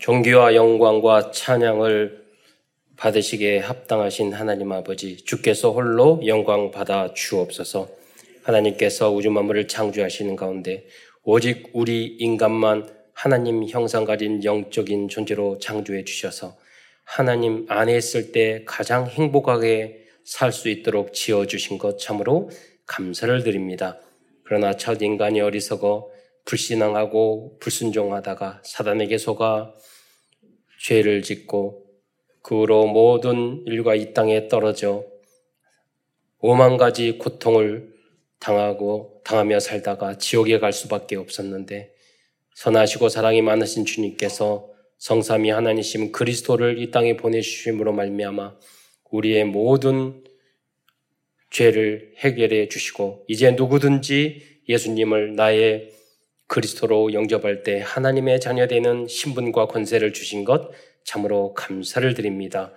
존귀와 영광과 찬양을 받으시기에 합당하신 하나님 아버지, 주께서 홀로 영광 받아 주옵소서. 하나님께서 우주 만물을 창조하시는 가운데 오직 우리 인간만 하나님 형상 가진 영적인 존재로 창조해 주셔서 하나님 안에 있을 때 가장 행복하게 살 수 있도록 지어 주신 것 참으로 감사를 드립니다. 그러나 첫 인간이 어리석어 불신앙하고 불순종하다가 사단에게 속아 죄를 짓고 그 후로 모든 일과 이 땅에 떨어져 오만 가지 고통을 당하고 당하며 살다가 지옥에 갈 수밖에 없었는데 선하시고 사랑이 많으신 주님께서 성삼이 하나님이신 그리스도를 이 땅에 보내주심으로 말미암아 우리의 모든 죄를 해결해 주시고 이제 누구든지 예수님을 나의 그리스도로 영접할 때 하나님의 자녀되는 신분과 권세를 주신 것 참으로 감사를 드립니다.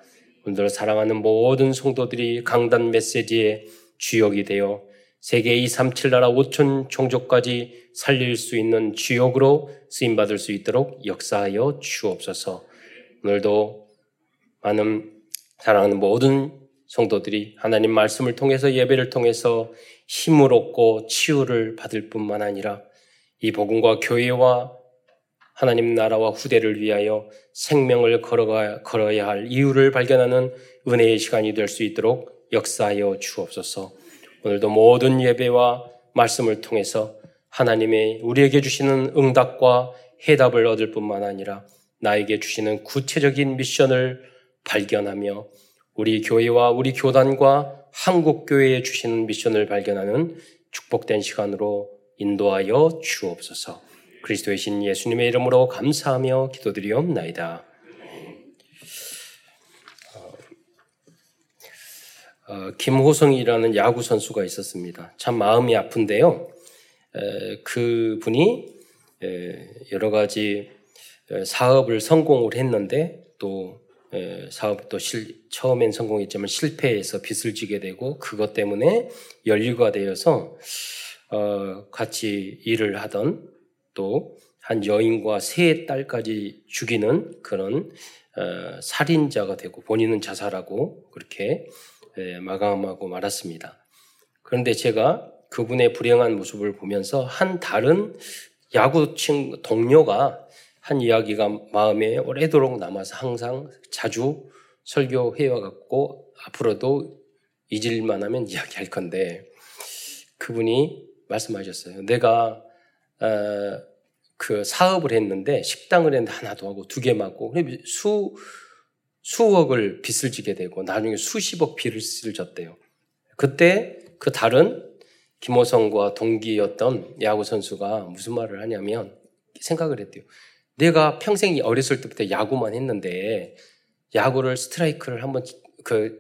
오늘 사랑하는 모든 성도들이 강단 메시지의 주역이 되어 세계 237 나라 5천 종족까지 살릴 수 있는 주역으로 쓰임받을 수 있도록 역사하여 주옵소서. 오늘도 많은 사랑하는 모든 성도들이 하나님 말씀을 통해서 예배를 통해서 힘을 얻고 치유를 받을 뿐만 아니라 이 복음과 교회와 하나님 나라와 후대를 위하여 생명을 걸어야 할 이유를 발견하는 은혜의 시간이 될 수 있도록 역사하여 주옵소서. 오늘도 모든 예배와 말씀을 통해서 하나님의 우리에게 주시는 응답과 해답을 얻을 뿐만 아니라 나에게 주시는 구체적인 미션을 발견하며 우리 교회와 우리 교단과 한국 교회에 주시는 미션을 발견하는 축복된 시간으로 인도하여 주옵소서. 그리스도의 신 예수님의 이름으로 감사하며 기도드리옵나이다. 어, 김호성이라는 야구 선수가 있었습니다. 참 마음이 아픈데요. 에, 그 분이 에, 여러 가지 사업을 성공을 했는데 또 에, 사업도 실, 처음엔 성공했지만 실패해서 빚을 지게 되고 그것 때문에 연류가 되어서 어, 같이 일을 하던 또 한 여인과 세 딸까지 죽이는 그런 어, 살인자가 되고 본인은 자살하고 그렇게 에, 마감하고 말았습니다. 그런데 제가 그분의 불행한 모습을 보면서 한 다른 야구 친 동료가 한 이야기가 마음에 오래도록 남아서 항상 자주 설교해 와갖고 앞으로도 잊을만 하면 이야기할 건데 그분이 말씀하셨어요. 내가 어, 그 사업을 했는데 식당을 했는데 하나도 하고 두 개 맞고 수 수억을 빚을 지게 되고 나중에 수십억 빚을 졌대요. 그때 그 다른 김호성과 동기였던 야구 선수가 무슨 말을 하냐면 생각을 했대요. 내가 평생 어렸을 때부터 야구만 했는데 야구를 스트라이크를 한번 그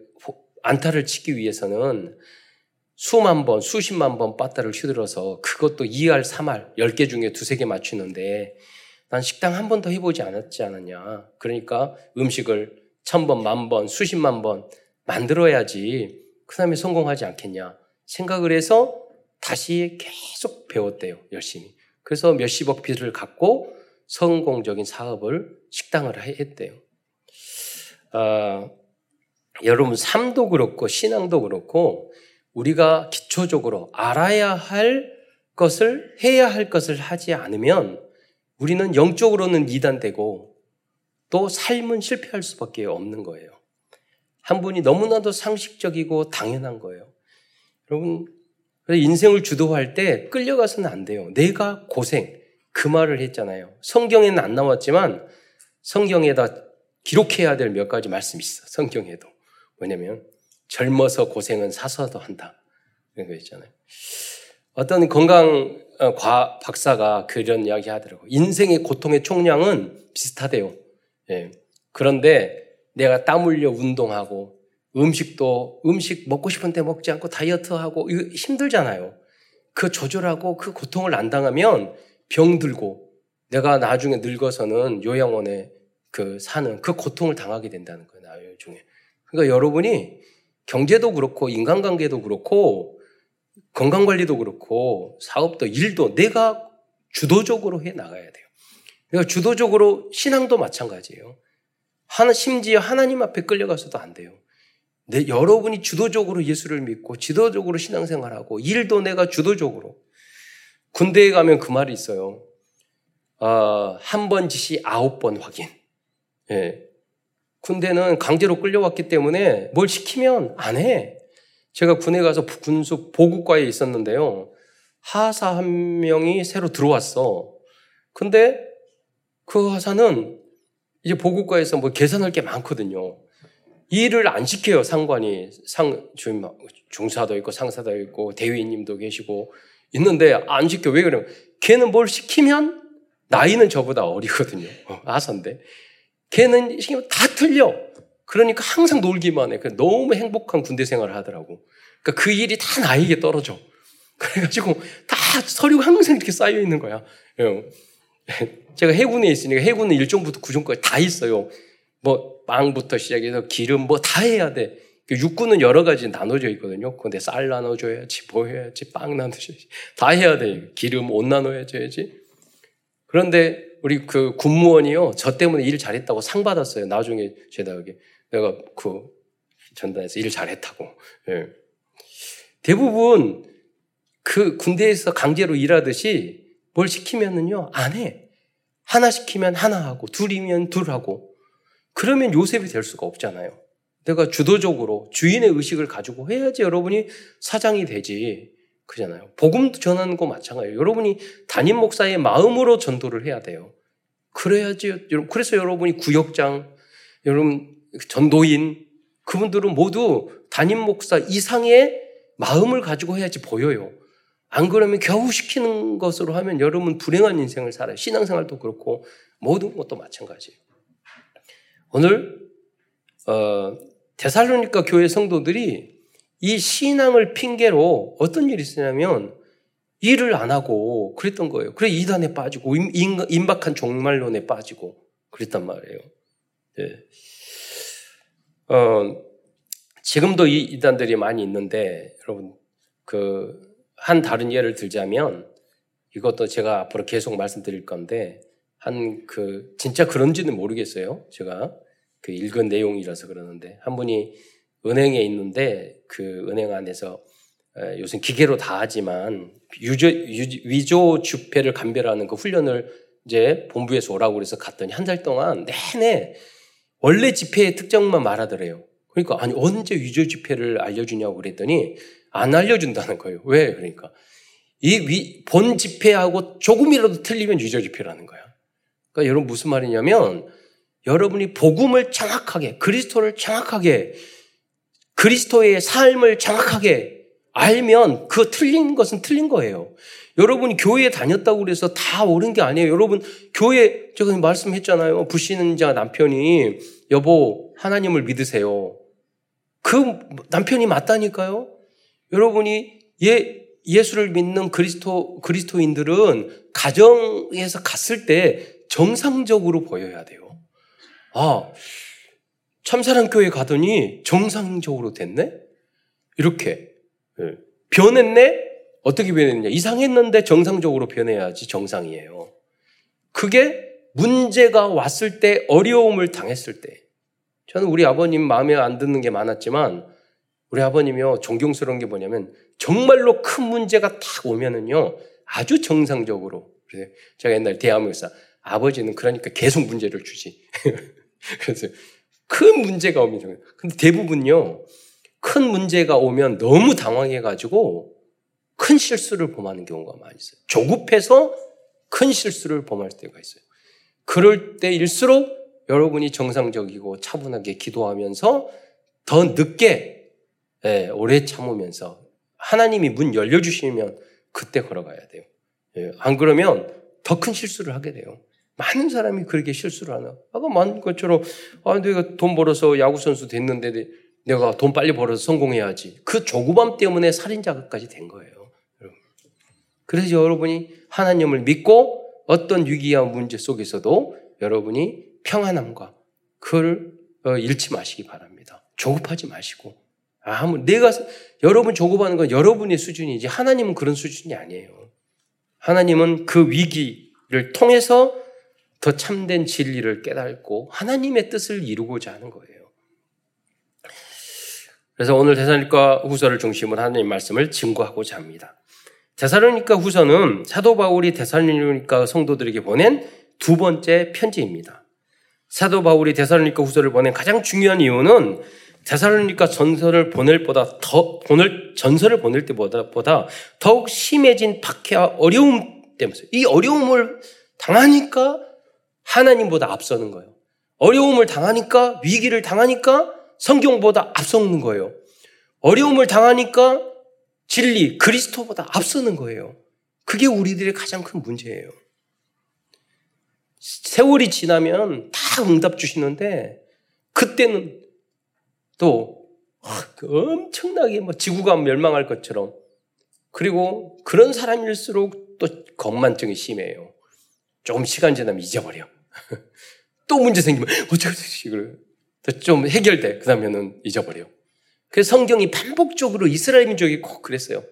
안타를 치기 위해서는 수만 번, 수십만 번 빠따를 휘둘러서 그것도 2할, 3할, 10개 중에 두세 개 맞추는데 난 식당 한 번 더 해보지 않았지 않았냐. 그러니까 음식을 천 번, 만 번, 수십만 번 만들어야지 그 다음에 성공하지 않겠냐. 생각을 해서 다시 계속 배웠대요. 열심히. 그래서 몇십억 빚을 갖고 성공적인 사업을 식당을 했대요. 아, 여러분 삶도 그렇고 신앙도 그렇고 우리가 기초적으로 알아야 할 것을 해야 할 것을 하지 않으면 우리는 영적으로는 이단되고 또 삶은 실패할 수밖에 없는 거예요. 한 분이 너무나도 상식적이고 당연한 거예요. 여러분, 인생을 주도할 때 끌려가서는 안 돼요. 내가 고생, 그 말을 했잖아요. 성경에는 안 나왔지만 성경에다 기록해야 될 몇 가지 말씀이 있어. 성경에도. 뭐냐면 젊어서 고생은 사서도 한다. 이런 거 있잖아요. 어떤 건강 어, 과 박사가 그런 이야기 하더라고요. 인생의 고통의 총량은 비슷하대요. 예. 그런데 내가 땀 흘려 운동하고 음식도 음식 먹고 싶은데 먹지 않고 다이어트하고 힘들잖아요. 그 조절하고 그 고통을 안 당하면 병들고 내가 나중에 늙어서는 요양원에 그 사는 그 고통을 당하게 된다는 거예요. 나중에. 그러니까 여러분이 경제도 그렇고 인간관계도 그렇고 건강관리도 그렇고 사업도 일도 내가 주도적으로 해 나가야 돼요. 내가 주도적으로 신앙도 마찬가지예요. 하나 심지어 하나님 앞에 끌려가서도 안 돼요. 내 여러분이 주도적으로 예수를 믿고 지도적으로 신앙생활하고 일도 내가 주도적으로 군대에 가면 그 말이 있어요. 아, 한 번 지시 아홉 번 확인. 예. 군대는 강제로 끌려왔기 때문에 뭘 시키면 안 해. 제가 군에 가서 군수 보급과에 있었는데요. 하사 한 명이 새로 들어왔어. 근데 그 하사는 이제 보급과에서 뭐 계산할 게 많거든요. 일을 안 시켜요, 상관이. 상, 중사도 있고 상사도 있고 대위님도 계시고 있는데 안 시켜. 왜 그러면 걔는 뭘 시키면 나이는 저보다 어리거든요. 어, 아사인데. 걔는 다 틀려. 그러니까 항상 놀기만 해. 너무 행복한 군대 생활을 하더라고. 그러니까 그 일이 다 나에게 떨어져. 그래가지고 다 서류가 항상 이렇게 쌓여 있는 거야. 예. 제가 해군에 있으니까 해군은 1종부터 9종까지 다 있어요. 뭐 빵부터 시작해서 기름 뭐 다 해야 돼. 그 육군은 여러 가지 나눠져 있거든요. 근데 쌀 나눠줘야지, 뭐 해야지, 빵 나눠줘야지. 다 해야 돼. 기름, 옷 나눠야지. 그런데 우리 그 군무원이요. 저 때문에 일 잘했다고 상 받았어요. 나중에 제다하게 내가 그 전단에서 일 잘했다고. 예. 대부분 그 군대에서 강제로 일하듯이 뭘 시키면은요, 안 해. 하나 시키면 하나 하고, 둘이면 둘 하고. 그러면 요셉이 될 수가 없잖아요. 내가 주도적으로 주인의 의식을 가지고 해야지 여러분이 사장이 되지. 그잖아요. 복음 전하는 거 마찬가지예요. 여러분이 담임 목사의 마음으로 전도를 해야 돼요. 그래야지, 그래서 여러분이 구역장, 여러분 전도인, 그분들은 모두 담임 목사 이상의 마음을 가지고 해야지 보여요. 안 그러면 겨우 시키는 것으로 하면 여러분 불행한 인생을 살아요. 신앙생활도 그렇고 모든 것도 마찬가지예요. 오늘 어, 데살로니카 교회 성도들이 이 신앙을 핑계로 어떤 일이 있었냐면 일을 안 하고 그랬던 거예요. 그래 이단에 빠지고 임박한 종말론에 빠지고 그랬단 말이에요. 네. 어, 지금도 이 이단들이 많이 있는데 여러분 그 한 다른 예를 들자면 이것도 제가 앞으로 계속 말씀드릴 건데 한 그 진짜 그런지는 모르겠어요. 제가 그 읽은 내용이라서 그러는데 한 분이 은행에 있는데 그 은행 안에서 요즘 기계로 다 하지만 유저, 위조 주폐를 감별하는 그 훈련을 이제 본부에서 오라고 그래서 갔더니 한 달 동안 내내 원래 지폐의 특정만 말하더래요. 그러니까 아니 언제 위조 지폐를 알려주냐고 그랬더니 안 알려준다는 거예요. 왜 그러니까 이 본 지폐하고 조금이라도 틀리면 위조 지폐라는 거야. 그러니까 여러분 무슨 말이냐면 여러분이 복음을 정확하게 그리스도를 정확하게 그리스도의 삶을 정확하게 알면 그 틀린 것은 틀린 거예요. 여러분이 교회에 다녔다고 그래서 다 옳은 게 아니에요. 여러분 교회 제가 말씀했잖아요. 불신자 남편이 여보 하나님을 믿으세요. 그 남편이 맞다니까요. 여러분이 예 예수를 믿는 그리스도 그리스도인들은 가정에서 갔을 때 정상적으로 보여야 돼요. 아 참사랑 교회 가더니 정상적으로 됐네? 이렇게. 예. 변했네? 어떻게 변했느냐? 이상했는데 정상적으로 변해야지 정상이에요. 그게 문제가 왔을 때, 어려움을 당했을 때. 저는 우리 아버님 마음에 안 드는 게 많았지만, 우리 아버님이요, 존경스러운 게 뭐냐면, 정말로 큰 문제가 탁 오면은요, 아주 정상적으로. 그래서 제가 옛날 대학교에서 아버지는 그러니까 계속 문제를 주지. 그래서 큰 문제가 오면 근데 대부분요 큰 문제가 오면 너무 당황해가지고 큰 실수를 범하는 경우가 많이 있어요. 조급해서 큰 실수를 범할 때가 있어요. 그럴 때일수록 여러분이 정상적이고 차분하게 기도하면서 더 늦게 예, 오래 참으면서 하나님이 문 열려주시면 그때 걸어가야 돼요. 예, 안 그러면 더 큰 실수를 하게 돼요. 많은 사람이 그렇게 실수를 하나. 아까 말한 것처럼, 아, 내가 돈 벌어서 야구 선수 됐는데 내가 돈 빨리 벌어서 성공해야지. 그 조급함 때문에 살인자까지 된 거예요. 그래서 여러분이 하나님을 믿고 어떤 위기와 문제 속에서도 여러분이 평안함과 그걸 어, 잃지 마시기 바랍니다. 조급하지 마시고. 아, 내가, 여러분 조급하는 건 여러분의 수준이지 하나님은 그런 수준이 아니에요. 하나님은 그 위기를 통해서 더 참된 진리를 깨닫고 하나님의 뜻을 이루고자 하는 거예요. 그래서 오늘 대사로니까 후서를 중심으로 하나님 말씀을 증거하고자 합니다. 대사로니까 후서는 사도 바울이 대사로니까 성도들에게 보낸 두 번째 편지입니다. 사도 바울이 대사로니까 후서를 보낸 가장 중요한 이유는 대사로니까 전설을 보낼 보다 더 보낼 전설을 보낼 때보다 보다 더욱 심해진 박해와 어려움 때문에 이 어려움을 당하니까 하나님보다 앞서는 거예요. 어려움을 당하니까 위기를 당하니까 성경보다 앞서는 거예요. 어려움을 당하니까 진리 그리스도보다 앞서는 거예요. 그게 우리들의 가장 큰 문제예요. 세월이 지나면 다 응답 주시는데 그때는 또그 엄청나게 뭐 지구가 멸망할 것처럼 그리고 그런 사람일수록 또 겁만증이 심해요. 조금 시간 지나면 잊어버려. 또 문제 생기면 어쩌지 그래. 좀 해결돼. 그 다음에는 잊어버려. 그래서 성경이 반복적으로 이스라엘 민족이 꼭 그랬어요.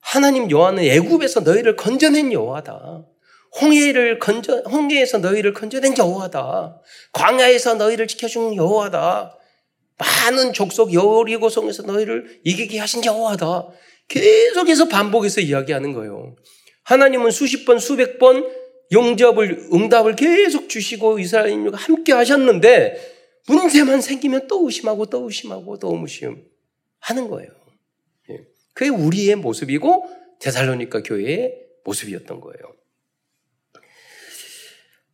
하나님 여호와는 애굽에서 너희를 건져낸 여호와다. 홍해를 건져 홍해에서 너희를 건져낸 여호와다. 광야에서 너희를 지켜준 여호와다. 많은 족속 여리고성에서 너희를 이기게 하신 여호와다. 계속해서 반복해서 이야기하는 거예요. 하나님은 수십 번, 수백 번 용접을, 응답을 계속 주시고 이스라엘과 함께 하셨는데 문제만 생기면 또 의심하고 또 의심하고 또 의심 하는 거예요. 예. 그게 우리의 모습이고 데살로니카 교회의 모습이었던 거예요.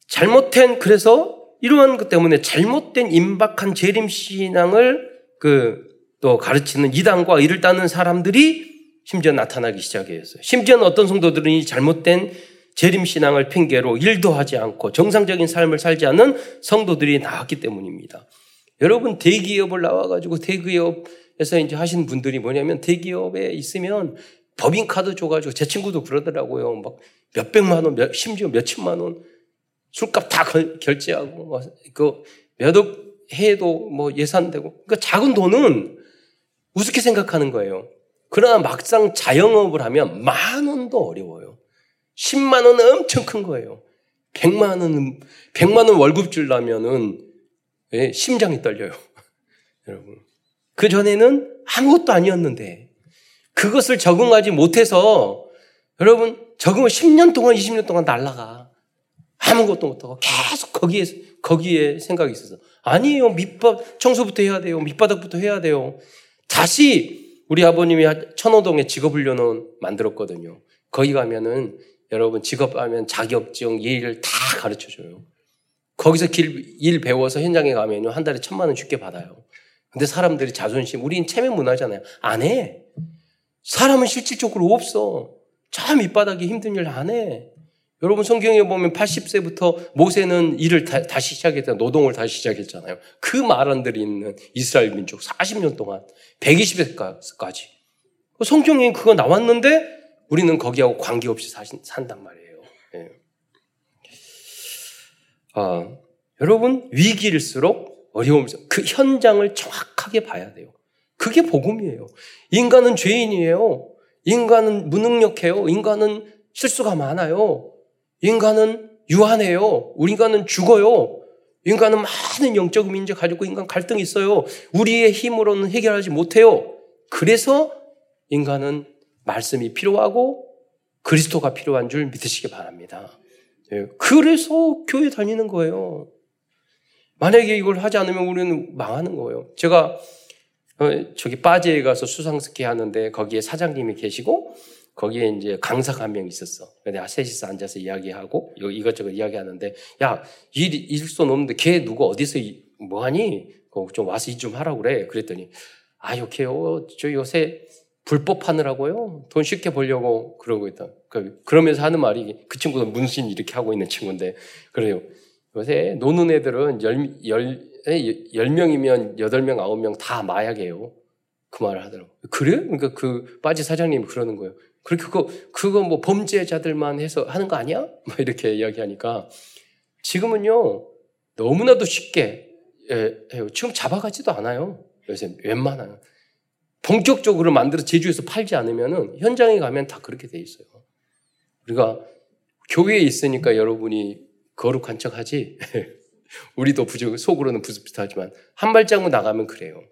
잘못된 그래서 이러한 것 때문에 잘못된 임박한 재림 신앙을 그 또 가르치는 이단과 이를 따는 사람들이 심지어 나타나기 시작했어요. 심지어는 어떤 성도들은 이 잘못된 재림 신앙을 핑계로 일도 하지 않고 정상적인 삶을 살지 않는 성도들이 나왔기 때문입니다. 여러분 대기업을 나와가지고 대기업에서 이제 하시는 분들이 뭐냐면 대기업에 있으면 법인카드 줘가지고 제 친구도 그러더라고요. 막 몇백만 원, 몇, 심지어 몇천만 원 술값 다 결제하고 그 몇억 해도 뭐 예산되고 그러니까 작은 돈은 우습게 생각하는 거예요. 그러나 막상 자영업을 하면 만 원도 어려워요. 10만 원은 엄청 큰 거예요. 100만 원, 100만 원 월급 주려면은 예, 심장이 떨려요. 여러분. 그 전에는 아무것도 아니었는데 그것을 적응하지 못해서 여러분 적응을 10년 동안, 20년 동안 날라가. 아무것도 못하고 계속 거기에, 거기에 생각이 있어서. 아니에요. 밑밥 청소부터 해야 돼요. 밑바닥부터 해야 돼요. 다시 우리 아버님이 천호동에 직업훈련원 만들었거든요. 거기 가면은 여러분 직업하면 자격증, 일다 가르쳐 줘요. 거기서 길, 일 배워서 현장에 가면요. 한 달에 천만 원 쉽게 받아요. 근데 사람들이 자존심, 우린 체면 문화잖아요. 안 해. 사람은 실질적으로 없어. 참 밑바닥이 힘든 일 안 해. 여러분 성경에 보면 80세부터 모세는 일을 다, 시 시작했다. 노동을 다시 시작했잖아요. 그 말안들이 있는 이스라엘 민족 40년 동안 120세까지. 성경에 그거 나왔는데 우리는 거기하고 관계없이 사신, 산단 말이에요. 예. 아, 여러분 위기일수록 어려움, 그 현장을 정확하게 봐야 돼요. 그게 복음이에요. 인간은 죄인이에요. 인간은 무능력해요. 인간은 실수가 많아요. 인간은 유한해요. 인간은 죽어요. 인간은 많은 영적 문제 가지고 인간 갈등이 있어요. 우리의 힘으로는 해결하지 못해요. 그래서 인간은 말씀이 필요하고 그리스도가 필요한 줄 믿으시기 바랍니다. 예, 그래서 교회 다니는 거예요. 만약에 이걸 하지 않으면 우리는 망하는 거예요. 제가 어, 저기 빠지에 가서 수상스키 하는데 거기에 사장님이 계시고 거기에 이제 강사가 한 명 있었어. 내가 셋이서 앉아서 이야기하고 이것저것 이야기하는데 야 일, 일손 없는데 걔 누구 어디서 뭐하니? 좀 와서 일 좀 하라고 그래. 그랬더니 아 이렇게요. 저 요새 불법 하느라고요. 돈 쉽게 벌려고 그러고 있다. 그, 그러면서 하는 말이 그 친구는 문신 이렇게 하고 있는 친구인데 그래요. 요새 노는 애들은 열, 열, 열 명이면 여덟 명, 아홉 명 다 마약이에요. 그 말을 하더라고. 그래? 그러니까 그 빠지 사장님이 그러는 거예요. 그렇게 그거, 그거 뭐 범죄자들만 해서 하는 거 아니야? 막 이렇게 이야기하니까 지금은요, 너무나도 쉽게 예, 해요. 지금 잡아가지도 않아요. 요새 웬만하면. 본격적으로 만들어 제주에서 팔지 않으면은 현장에 가면 다 그렇게 돼 있어요. 우리가 교회에 있으니까 여러분이 거룩한 척 하지. 우리도 부족, 속으로는 부슷하지만 한 발자국 나가면 그래요.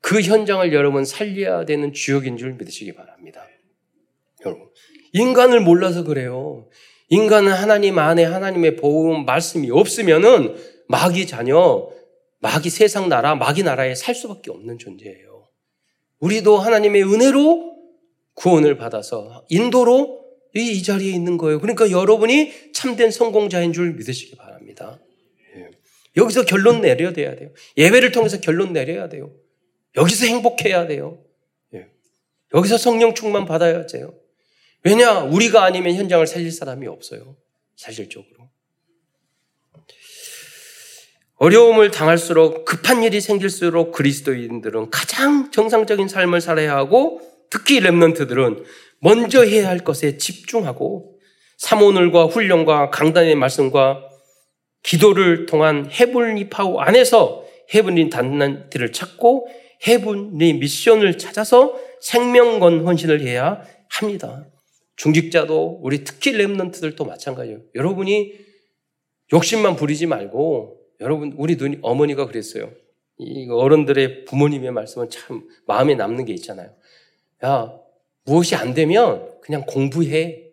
그 현장을 여러분 살려야 되는 주역인 줄 믿으시기 바랍니다. 여러분, 인간을 몰라서 그래요. 인간은 하나님 안에 하나님의 보험 말씀이 없으면은 마귀 자녀, 마귀 세상 나라, 마귀 나라에 살 수밖에 없는 존재예요. 우리도 하나님의 은혜로 구원을 받아서 인도로 이, 자리에 있는 거예요. 그러니까 여러분이 참된 성공자인 줄 믿으시기 바랍니다. 예. 여기서 결론 내려야 돼요. 예배를 통해서 결론 내려야 돼요. 여기서 행복해야 돼요. 예. 여기서 성령 충만 받아야 돼요. 왜냐? 우리가 아니면 현장을 살릴 사람이 없어요. 사실적으로. 어려움을 당할수록 급한 일이 생길수록 그리스도인들은 가장 정상적인 삶을 살아야 하고 특히 Remnant들은 먼저 해야 할 것에 집중하고 삼오늘과 훈련과 강단의 말씀과 기도를 통한 heavenly power 안에서 heavenly 달란트를 찾고 heavenly mission을 찾아서 생명건 헌신을 해야 합니다. 중직자도 우리 특히 Remnant들도 마찬가지예요. 여러분이 욕심만 부리지 말고 여러분 우리 눈이 어머니가 그랬어요. 이 어른들의 부모님의 말씀은 참 마음에 남는 게 있잖아요. 야 무엇이 안 되면 그냥 공부해.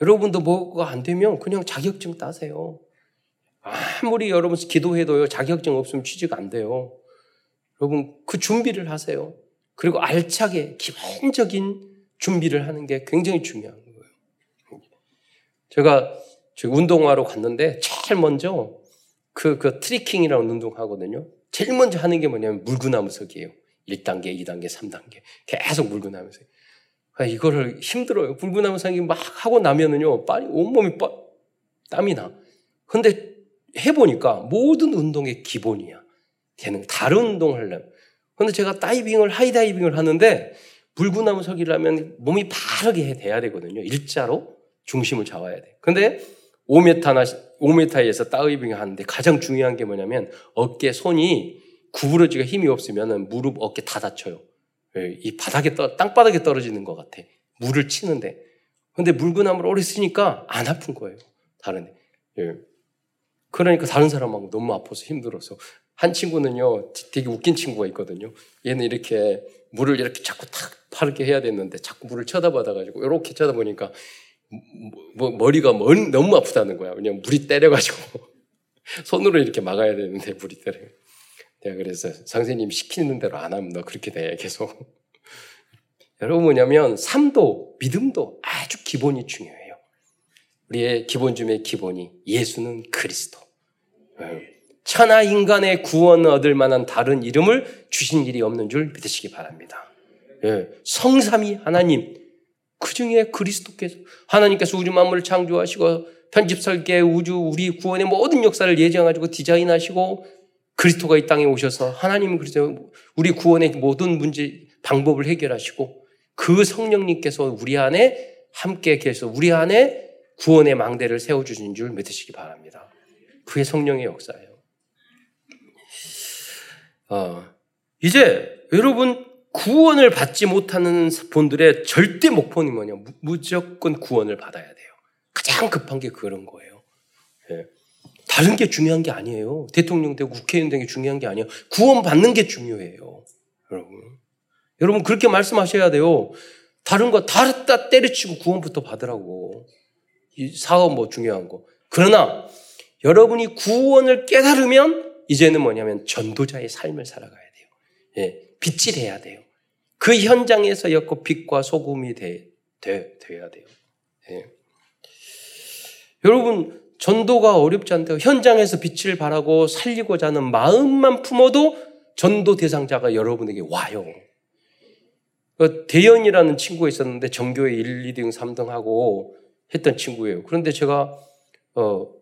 여러분도 뭐가 안 되면 그냥 자격증 따세요. 아무리 여러분 기도해도요 자격증 없으면 취직 안 돼요. 여러분 그 준비를 하세요. 그리고 알차게 기본적인 준비를 하는 게 굉장히 중요한 거예요. 제가 운동하러 갔는데 제일 먼저 그, 그 트리킹이라는 운동 하거든요. 제일 먼저 하는 게 뭐냐면 물구나무서기예요. 1단계, 2단계, 3단계. 계속 물구나무서기. 그러니까 이거를 힘들어요. 물구나무서기 막 하고 나면은요, 빨리 온몸이 빠, 땀이 나. 근데 해보니까 모든 운동의 기본이야. 되는, 다른 운동을 하려면. 근데 제가 다이빙을, 하이다이빙을 하는데 물구나무 서기라면 몸이 바르게 돼야 되거든요. 일자로 중심을 잡아야 돼. 근데 5m나 5m에서 다이빙 하는데 가장 중요한 게 뭐냐면 어깨 손이 구부러지가 힘이 없으면 무릎 어깨 다 다쳐요. 예, 이 바닥에 떠, 땅바닥에 떨어지는 것 같아. 물을 치는데. 근데 물구나무를 오래 쓰니까 안 아픈 거예요. 다른 애. 예. 그러니까 다른 사람하고 너무 아파서 힘들어서. 한 친구는요, 되게 웃긴 친구가 있거든요. 얘는 이렇게 물을 이렇게 자꾸 탁 파르게 해야 됐는데 자꾸 물을 쳐다봐가지고 이렇게 쳐다보니까 뭐, 머리가 너무 아프다는 거야. 왜냐면 물이 때려가지고 손으로 이렇게 막아야 되는데 물이 때려. 내가 그래서 선생님 시키는 대로 안 하면 너 그렇게 돼 계속. 여러분 뭐냐면 삶도 믿음도 아주 기본이 중요해요. 우리의 기본 중의 기본이 예수는 그리스도. 천하 인간의 구원을 얻을 만한 다른 이름을 주신 일이 없는 줄 믿으시기 바랍니다. 예, 성삼이 하나님, 그 중에 그리스도께서 하나님께서 우주 만물을 창조하시고 편집 설계 우주 우리 구원의 모든 역사를 예정하시고 디자인하시고 그리스도가 이 땅에 오셔서 하나님 그리스도 우리 구원의 모든 문제 방법을 해결하시고 그 성령님께서 우리 안에 함께 계셔 우리 안에 구원의 망대를 세워 주신 줄 믿으시기 바랍니다. 그게 성령의 역사예요. 어, 이제 여러분 구원을 받지 못하는 분들의 절대 목표는 뭐냐? 무조건 구원을 받아야 돼요. 가장 급한 게 그런 거예요. 예. 다른 게 중요한 게 아니에요. 대통령 되고 국회의원 되는 게 중요한 게 아니에요. 구원 받는 게 중요해요. 여러분. 여러분 그렇게 말씀하셔야 돼요. 다른 거다 때려치고 구원부터 받으라고. 이 사업 뭐 중요한 거. 그러나 여러분이 구원을 깨달으면 이제는 뭐냐면 전도자의 삶을 살아가야 돼요. 예, 빛이 돼야 돼요. 그 현장에서 였고 빛과 소금이 돼, 돼, 돼야 돼요. 예. 여러분, 전도가 어렵지 않대요. 현장에서 빛을 발하고 살리고자 하는 마음만 품어도 전도 대상자가 여러분에게 와요. 그 대연이라는 친구가 있었는데 전교에 1, 2등, 3등 하고 했던 친구예요. 그런데 제가 어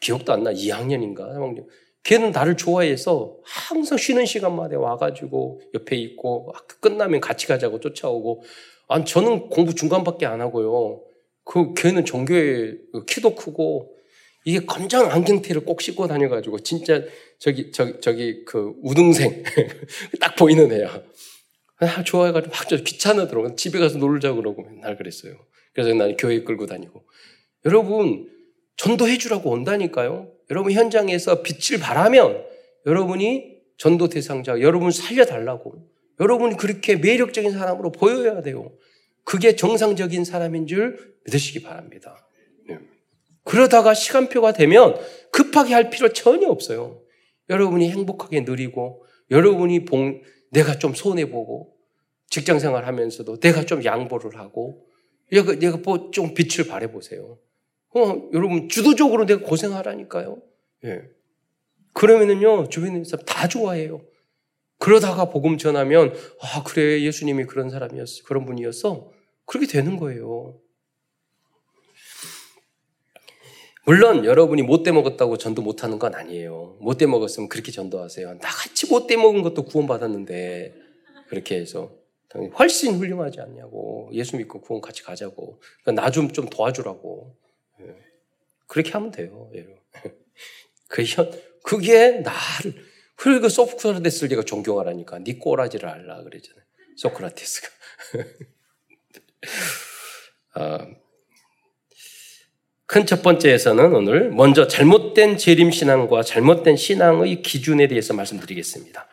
기억도 안 나. 2학년인가 3학년. 걔는 나를 좋아해서 항상 쉬는 시간마다 와가지고 옆에 있고 끝나면 같이 가자고 쫓아오고 아 저는 공부 중간밖에 안 하고요. 그 걔는 종교에 키도 크고 이게 검정 안경테를 꼭 씻고 다녀가지고 진짜 저기 저기 저기 그 우등생 딱 보이는 애야. 아, 좋아해가지고 막 귀찮아더라고. 집에 가서 놀자 그러고 맨날 그랬어요. 그래서 나는 교회 끌고 다니고. 여러분 전도해 주라고 온다니까요. 여러분 현장에서 빛을 발하면 여러분이 전도 대상자, 여러분 살려달라고. 여러분이 그렇게 매력적인 사람으로 보여야 돼요. 그게 정상적인 사람인 줄 믿으시기 바랍니다. 네. 그러다가 시간표가 되면 급하게 할 필요 전혀 없어요. 여러분이 행복하게 누리고, 여러분이 봉, 내가 좀 손해보고, 직장 생활 하면서도 내가 좀 양보를 하고, 내가, 내가 뭐 좀 빛을 발해보세요. 어, 여러분, 주도적으로 내가 고생하라니까요. 예. 그러면은요, 주변에 사람 다 좋아해요. 그러다가 복음 전하면, 아, 그래, 예수님이 그런 사람이었어. 그런 분이었어. 그렇게 되는 거예요. 물론 여러분이 못돼 먹었다고 전도 못하는 건 아니에요. 못돼 먹었으면 그렇게 전도하세요. 나같이 못돼 먹은 것도 구원받았는데 그렇게 해서 훨씬 훌륭하지 않냐고 예수 믿고 구원 같이 가자고 그러니까 나 좀 좀 도와주라고 예. 그렇게 하면 돼요. 그 현, 그게 나를 그리고 소크라테스를 제가 존경하라니까 니 꼬라지를 알라 그러잖아요. 소크라테스가 아, 큰첫 번째에서는 오늘 먼저 잘못된 재림 신앙과 잘못된 신앙의 기준에 대해서 말씀드리겠습니다.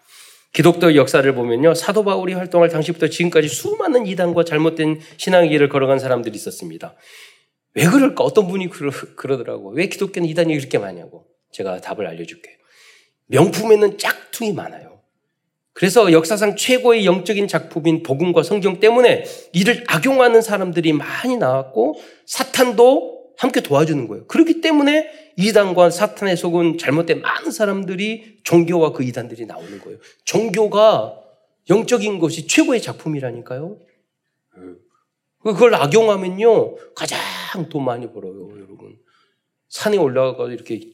기독교 역사를 보면요. 사도 바울이 활동할 당시부터 지금까지 수많은 이단과 잘못된 신앙의 길을 걸어간 사람들이 있었습니다. 왜 그럴까? 어떤 분이 그러, 그러더라고. 왜 기독교는 이단이 이렇게 많냐고. 제가 답을 알려줄게요. 명품에는 짝퉁이 많아요. 그래서 역사상 최고의 영적인 작품인 복음과 성경 때문에 이를 악용하는 사람들이 많이 나왔고 사탄도 함께 도와주는 거예요. 그렇기 때문에 이단과 사탄의 속은 잘못된 많은 사람들이 종교와 그 이단들이 나오는 거예요. 종교가 영적인 것이 최고의 작품이라니까요. 그걸 악용하면요, 가장 돈 많이 벌어요, 여러분. 산에 올라가서 이렇게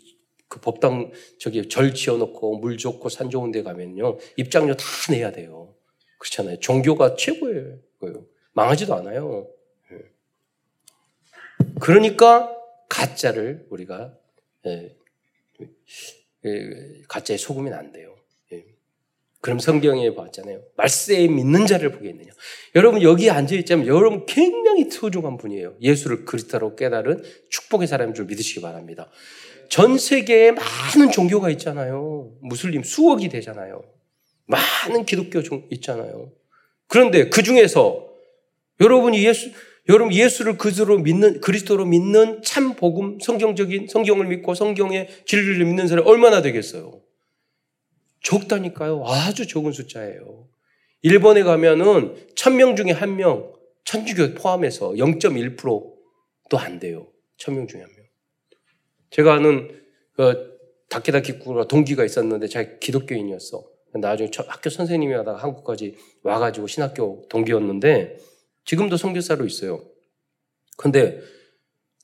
그 법당 저기 절 지어놓고 물 좋고 산 좋은 데 가면요, 입장료 다 내야 돼요. 그렇잖아요. 종교가 최고예요. 망하지도 않아요. 그러니까 가짜를 우리가 예, 예, 가짜에 속으면 안 돼요. 예. 그럼 성경에 봤잖아요. 말세에 믿는 자를 보겠느냐. 여러분 여기 앉아 있자면 여러분 굉장히 소중한 분이에요. 예수를 그리스도로 깨달은 축복의 사람인 줄 믿으시기 바랍니다. 전 세계에 많은 종교가 있잖아요. 무슬림 수억이 되잖아요. 많은 기독교 있잖아요. 그런데 그 중에서 여러분이 예수 여러분 예수를 그리스도로 믿는 그리스도로 믿는 참 복음 성경적인 성경을 믿고 성경의 진리를 믿는 사람이 얼마나 되겠어요? 적다니까요. 아주 적은 숫자예요. 일본에 가면은 천 명 중에 한 명, 천주교 포함해서 0.1%도 안 돼요. 천 명 중에 한 명. 제가 아는 그 다케다 기쿠가 동기가 있었는데 자기 기독교인이었어. 나중에 학교 선생님이 하다가 한국까지 와가지고 신학교 동기였는데 지금도 선교사로 있어요. 근데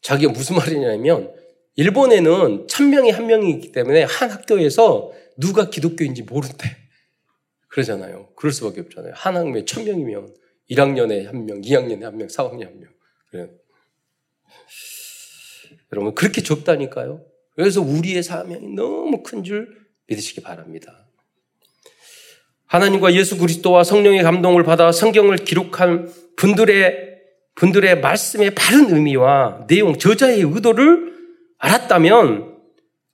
자기가 무슨 말이냐면 일본에는 천 명이 한 명이기 때문에 한 학교에서 누가 기독교인지 모른대. 그러잖아요. 그럴 수밖에 없잖아요. 한 학교에 천 명이면 1학년에 한 명, 2학년에 한 명, 4학년에 한 명. 그래. 여러분 그렇게 적다니까요. 그래서 우리의 사명이 너무 큰 줄 믿으시기 바랍니다. 하나님과 예수 그리스도와 성령의 감동을 받아 성경을 기록한 분들의 분들의 말씀의 바른 의미와 내용, 저자의 의도를 알았다면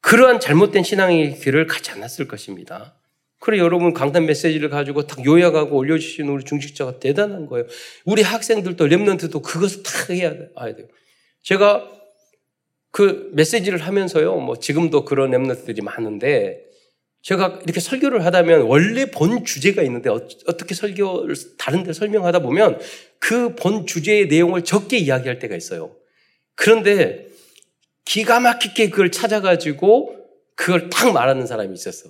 그러한 잘못된 신앙의 길을 가지 않았을 것입니다. 그래 여러분 강단 메시지를 가지고 딱 요약하고 올려주시는 우리 중직자가 대단한 거예요. 우리 학생들도 랩런트도 그것을 다 해야 돼요. 제가 그 메시지를 하면서요. 뭐 지금도 그런 랩런트들이 많은데 제가 이렇게 설교를 하다면 원래 본 주제가 있는데 어, 떻게 설교를 다른 데 설명하다 보면 그 본 주제의 내용을 적게 이야기할 때가 있어요. 그런데 기가 막히게 그걸 찾아가지고 그걸 딱 말하는 사람이 있었어.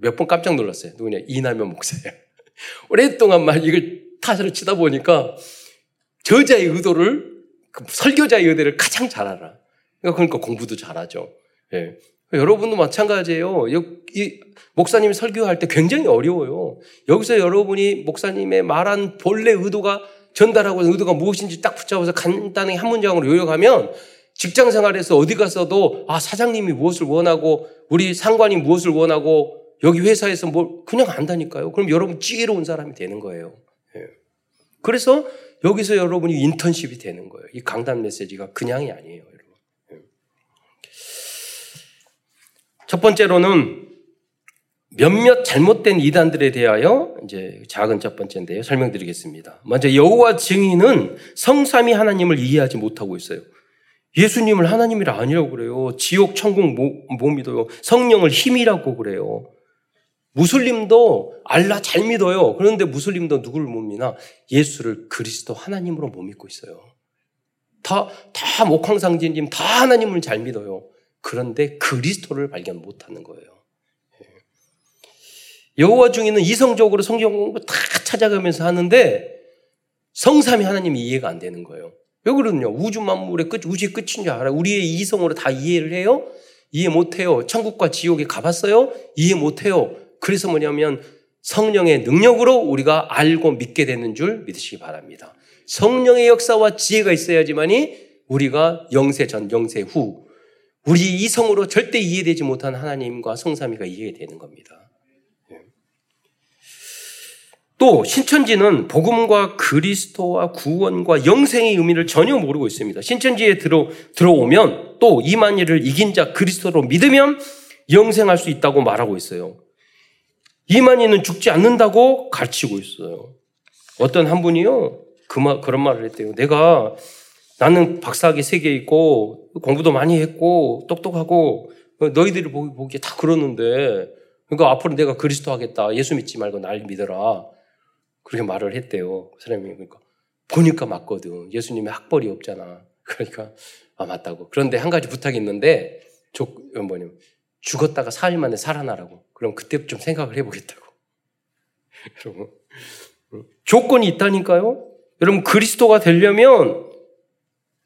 몇 번 깜짝 놀랐어요. 누구냐? 이남현 목사예요. 오랫동안 말 이걸 타설을 치다 보니까 저자의 의도를 그 설교자의 의도를 가장 잘 알아. 그러니까 공부도 잘하죠. 예. 여러분도 마찬가지예요. 이 목사님이 설교할 때 굉장히 어려워요. 여기서 여러분이 목사님의 말한 본래 의도가 전달하고 의도가 무엇인지 딱 붙잡아서 간단히 한 문장으로 요약하면 직장 생활에서 어디 가서도 아 사장님이 무엇을 원하고 우리 상관이 무엇을 원하고 여기 회사에서 뭐 그냥 안다니까요. 그럼 여러분 지혜로운 사람이 되는 거예요. 예. 그래서 여기서 여러분이 인턴십이 되는 거예요. 이 강단 메시지가 그냥이 아니에요, 여러분. 예. 첫 번째로는 몇몇 잘못된 이단들에 대하여 이제 작은 첫 번째인데요. 설명드리겠습니다. 먼저 여호와 증인은 성삼위 하나님을 이해하지 못하고 있어요. 예수님을 하나님이라 아니라고 그래요. 지옥, 천국 못 믿어요. 성령을 힘이라고 그래요. 무슬림도 알라 잘 믿어요. 그런데 무슬림도 누구를 못 믿나? 예수를 그리스도 하나님으로 못 믿고 있어요. 다, 다 목황상제님 다 하나님을 잘 믿어요. 그런데 그리스도를 발견 못 하는 거예요. 예. 여호와 중에는 이성적으로 성경 공부 다 찾아가면서 하는데 성삼이 하나님이 이해가 안 되는 거예요. 왜 그러냐? 우주 만물의 끝, 우주의 끝인 줄 알아요. 우리의 이성으로 다 이해를 해요? 이해 못 해요. 천국과 지옥에 가봤어요? 이해 못 해요. 그래서 뭐냐면 성령의 능력으로 우리가 알고 믿게 되는 줄 믿으시기 바랍니다. 성령의 역사와 지혜가 있어야지만이 우리가 영세 전, 영세 후, 우리 이성으로 절대 이해되지 못한 하나님과 성삼위가 이해되는 겁니다. 예. 또 신천지는 복음과 그리스도와 구원과 영생의 의미를 전혀 모르고 있습니다. 신천지에 들어 들어오면 또 이만희를 이긴 자 그리스도로 믿으면 영생할 수 있다고 말하고 있어요. 이만희는 죽지 않는다고 가르치고 있어요. 어떤 한 분이요, 그 말, 그런 말을 했대요. 내가 나는 박사학위 세개 있고 공부도 많이 했고 똑똑하고 너희들이 보기, 보기에 다 그러는데 그러니까 앞으로 내가 그리스도 하겠다. 예수 믿지 말고 날 믿어라. 그렇게 말을 했대요. 그 사람이 그러니까 보니까 맞거든. 예수님의 학벌이 없잖아. 그러니까 아 맞다고. 그런데 한 가지 부탁이 있는데 조, 뭐냐면 죽었다가 사일 만에 살아나라고. 그럼 그때 좀 생각을 해보겠다고. 여러분, 조건이 있다니까요? 여러분, 그리스도가 되려면,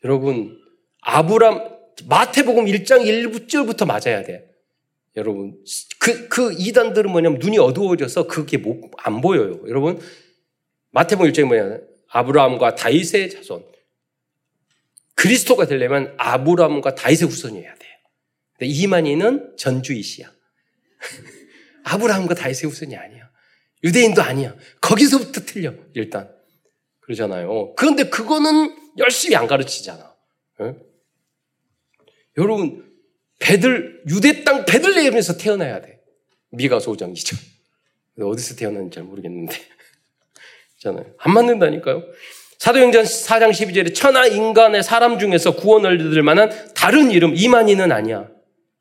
여러분, 아브람, 마태복음 1장 1절부터 맞아야 돼. 여러분, 그, 그 이단들은 뭐냐면 눈이 어두워져서 그게 못, 안 보여요. 여러분, 마태복음 1장이 뭐냐 아브라함과 다윗의 자손. 그리스도가 되려면 아브라함과 다윗의 후손이어야 돼. 이만희는 전주이시야. 아브라함과 다윗의 후손이 아니야. 유대인도 아니야. 거기서부터 틀려, 일단. 그러잖아요. 그런데 그거는 열심히 안 가르치잖아. 네? 여러분, 베들, 유대 땅 베들레헴에서 태어나야 돼. 미가 소장 이죠. 어디서 태어났는지 잘 모르겠는데. 있잖아요. 안 맞는다니까요. 사도행전 4장 12절에 천하 인간의 사람 중에서 구원을 얻을 만한 다른 이름 이만희는 아니야.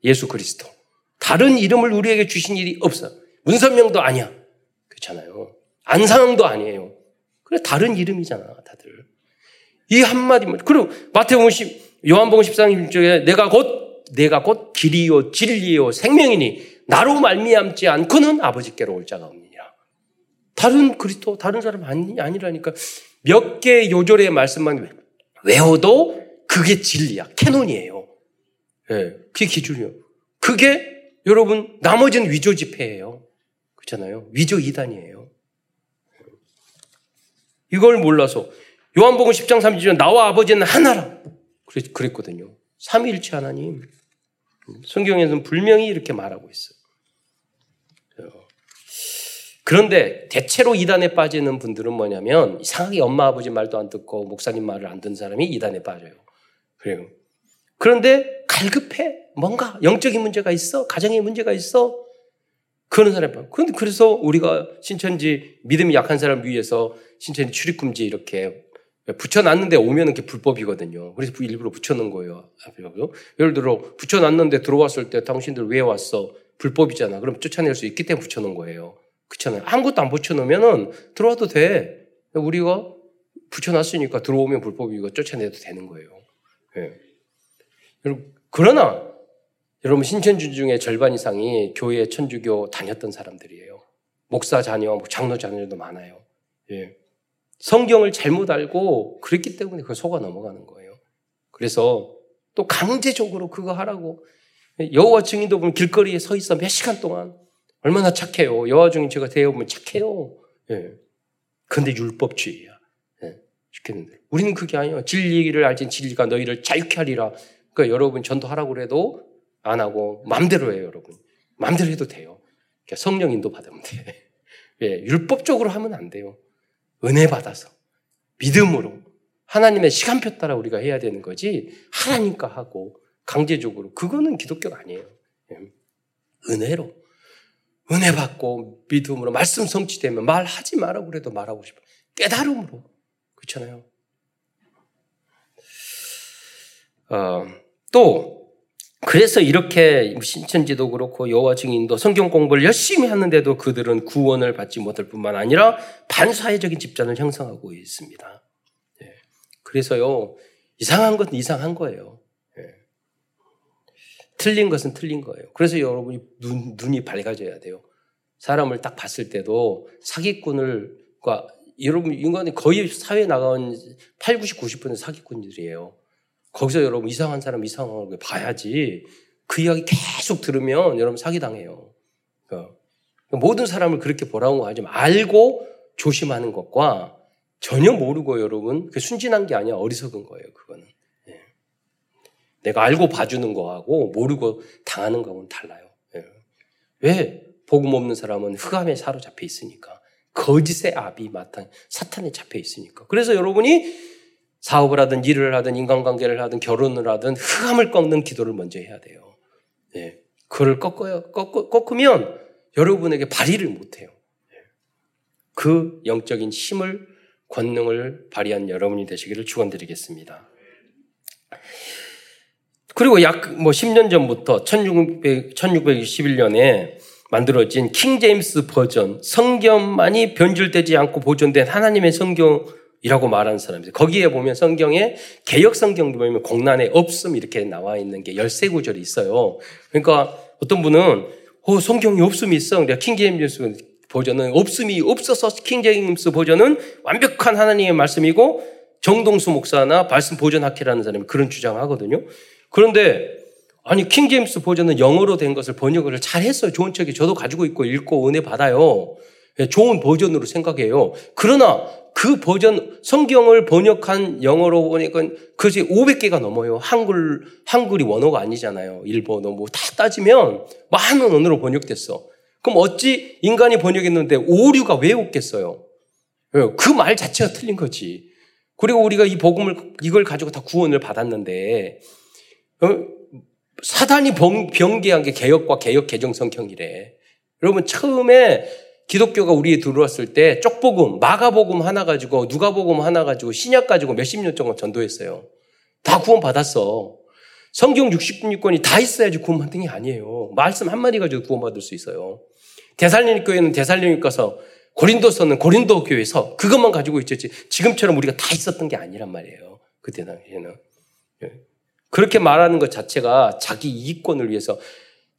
예수 그리스도. 다른 이름을 우리에게 주신 일이 없어. 문선명도 아니야. 그렇잖아요. 안상도 아니에요. 그래 다른 이름이잖아, 다들. 이 한마디만. 그리고 마태복음 10, 요한복음 13장 1절에 내가 곧 내가 곧 길이요 진리요 생명이니 나로 말미암지 않고는 아버지께로 올 자가 없느니라. 다른 그리스도 다른 사람 아니, 아니라니까 몇개 요절의 말씀만 외워도 그게 진리야. canon이에요. 예, 네, 그게 기준이요. 그게 여러분 나머지는 위조 지폐예요. 그렇잖아요. 위조 이단이에요. 이걸 몰라서 요한복음 10장 30절 나와 아버지는 하나라 그랬거든요. 삼위일체 하나님. 성경에서는 분명히 이렇게 말하고 있어요. 그런데 대체로 이단에 빠지는 분들은 뭐냐면 이상하게 엄마 아버지 말도 안 듣고 목사님 말을 안 듣는 사람이 이단에 빠져요. 그래요. 그런데 갈급해. 뭔가 영적인 문제가 있어. 가정에 문제가 있어. 그런 사람. 그런데 그래서 우리가 신천지 믿음이 약한 사람 위해서 신천지 출입금지 이렇게 붙여놨는데 오면 이렇게 불법이거든요. 그래서 일부러 붙여놓은 거예요. 예를 들어 붙여놨는데 들어왔을 때 당신들 왜 왔어? 불법이잖아. 그럼 쫓아낼 수 있기 때문에 붙여놓은 거예요. 그렇잖아요. 아무것도 안 붙여놓으면은 들어와도 돼. 우리가 붙여놨으니까 들어오면 불법이고 쫓아내도 되는 거예요. 네. 그러나 여러분 신천주 중에 절반 이상이 교회 천주교 다녔던 사람들이에요. 목사 자녀, 뭐 장로 자녀도 많아요. 예. 성경을 잘못 알고 그랬기 때문에 그 속아 넘어가는 거예요. 그래서 또 강제적으로 그거 하라고 여호와 증인도 보면 길거리에 서 있어 몇 시간 동안 얼마나 착해요. 여호와 증인 제가 대해보면 착해요. 예. 근데 율법주의야. 예. 죽겠는데 우리는 그게 아니에요. 진리를 알진 진리가 너희를 자유케 하리라. 그러니까 여러분 전도하라고 그래도 안 하고 마음대로 해요, 여러분. 마음대로 해도 돼요. 그러니까 성령 인도 받으면 돼. 예, 율법적으로 하면 안 돼요. 은혜 받아서 믿음으로 하나님의 시간표 따라 우리가 해야 되는 거지 하나님과 하고 강제적으로 그거는 기독교가 아니에요. 예. 은혜로. 은혜 받고 믿음으로 말씀 성취되면 말하지 말라고 그래도 말하고 싶어. 깨달음으로. 그렇잖아요. 어, 또 그래서 이렇게 신천지도 그렇고 여호와 증인도 성경 공부를 열심히 하는데도 그들은 구원을 받지 못할 뿐만 아니라 반사회적인 집단을 형성하고 있습니다. 예. 그래서요 이상한 것은 이상한 거예요. 예. 틀린 것은 틀린 거예요. 그래서 여러분이 눈, 눈이 밝아져야 돼요. 사람을 딱 봤을 때도 사기꾼을 과 여러분 인간이 거의 사회에 나간 8, 90, 90% 사기꾼들이에요. 거기서 여러분 이상한 사람 이상한 걸 봐야지 그 이야기 계속 들으면 여러분 사기당해요. 그러니까 모든 사람을 그렇게 보라고 하지 만 알고 조심하는 것과 전혀 모르고 여러분 그 순진한 게 아니야 어리석은 거예요 그거는. 예. 내가 알고 봐주는 거하고 모르고 당하는 거하고는 달라요. 예. 왜 복음 없는 사람은 흑암에 사로잡혀 있으니까 거짓의 압이 마땅 사탄에 잡혀 있으니까. 그래서 여러분이 사업을 하든 일을 하든 인간관계를 하든 결혼을 하든 흑암을 꺾는 기도를 먼저 해야 돼요. 예. 그걸 꺾어요. 꺾, 꺾으면 여러분에게 발휘를 못해요. 예. 그 영적인 힘을, 권능을 발휘한 여러분이 되시기를 축원드리겠습니다. 그리고 약 뭐 10년 전부터 1600, 1621년에 만들어진 킹 제임스 버전 성경만이 변질되지 않고 보존된 하나님의 성경 이라고 말하는 사람들. 거기에 보면 성경에 개혁 성경도 보면 공란에 없음 이렇게 나와 있는 게 열세 구절이 있어요. 그러니까 어떤 분은 어, 성경이 없음이 있어. 그러니까 킹 제임스 버전은 없음이 없어서 킹 제임스 버전은 완벽한 하나님의 말씀이고 정동수 목사나 말씀 보존학회라는 사람이 그런 주장하거든요. 그런데 아니 킹 제임스 버전은 영어로 된 것을 번역을 잘 했어요. 좋은 책이 저도 가지고 있고 읽고 은혜 받아요. 예, 좋은 버전으로 생각해요. 그러나 그 버전 성경을 번역한 영어로 보니까 그것이 500개가 넘어요. 한글 한글이 원어가 아니잖아요. 일본어 뭐 다 따지면 많은 언어로 번역됐어. 그럼 어찌 인간이 번역했는데 오류가 왜 없겠어요? 예, 그말 자체가 틀린 거지. 그리고 우리가 이 복음을 이걸 가지고 다 구원을 받았는데 어? 사단이 병개한 게 개혁과 개혁 개정 성경이래. 여러분 처음에 기독교가 우리에 들어왔을 때 쪽복음, 마가복음 하나 가지고 누가복음 하나 가지고 신약 가지고 몇십 년 동안 전도했어요. 다 구원 받았어. 성경 66권이 다 있어야지 구원 받는 게 아니에요. 말씀 한 마디 가지고 구원 받을 수 있어요. 대살로닉 교회는 대살로닉 가서 고린도서는 고린도 교회에서 그것만 가지고 있었지 지금처럼 우리가 다 있었던 게 아니란 말이에요. 그때 당시에는. 예. 그렇게 말하는 것 자체가 자기 이익권을 위해서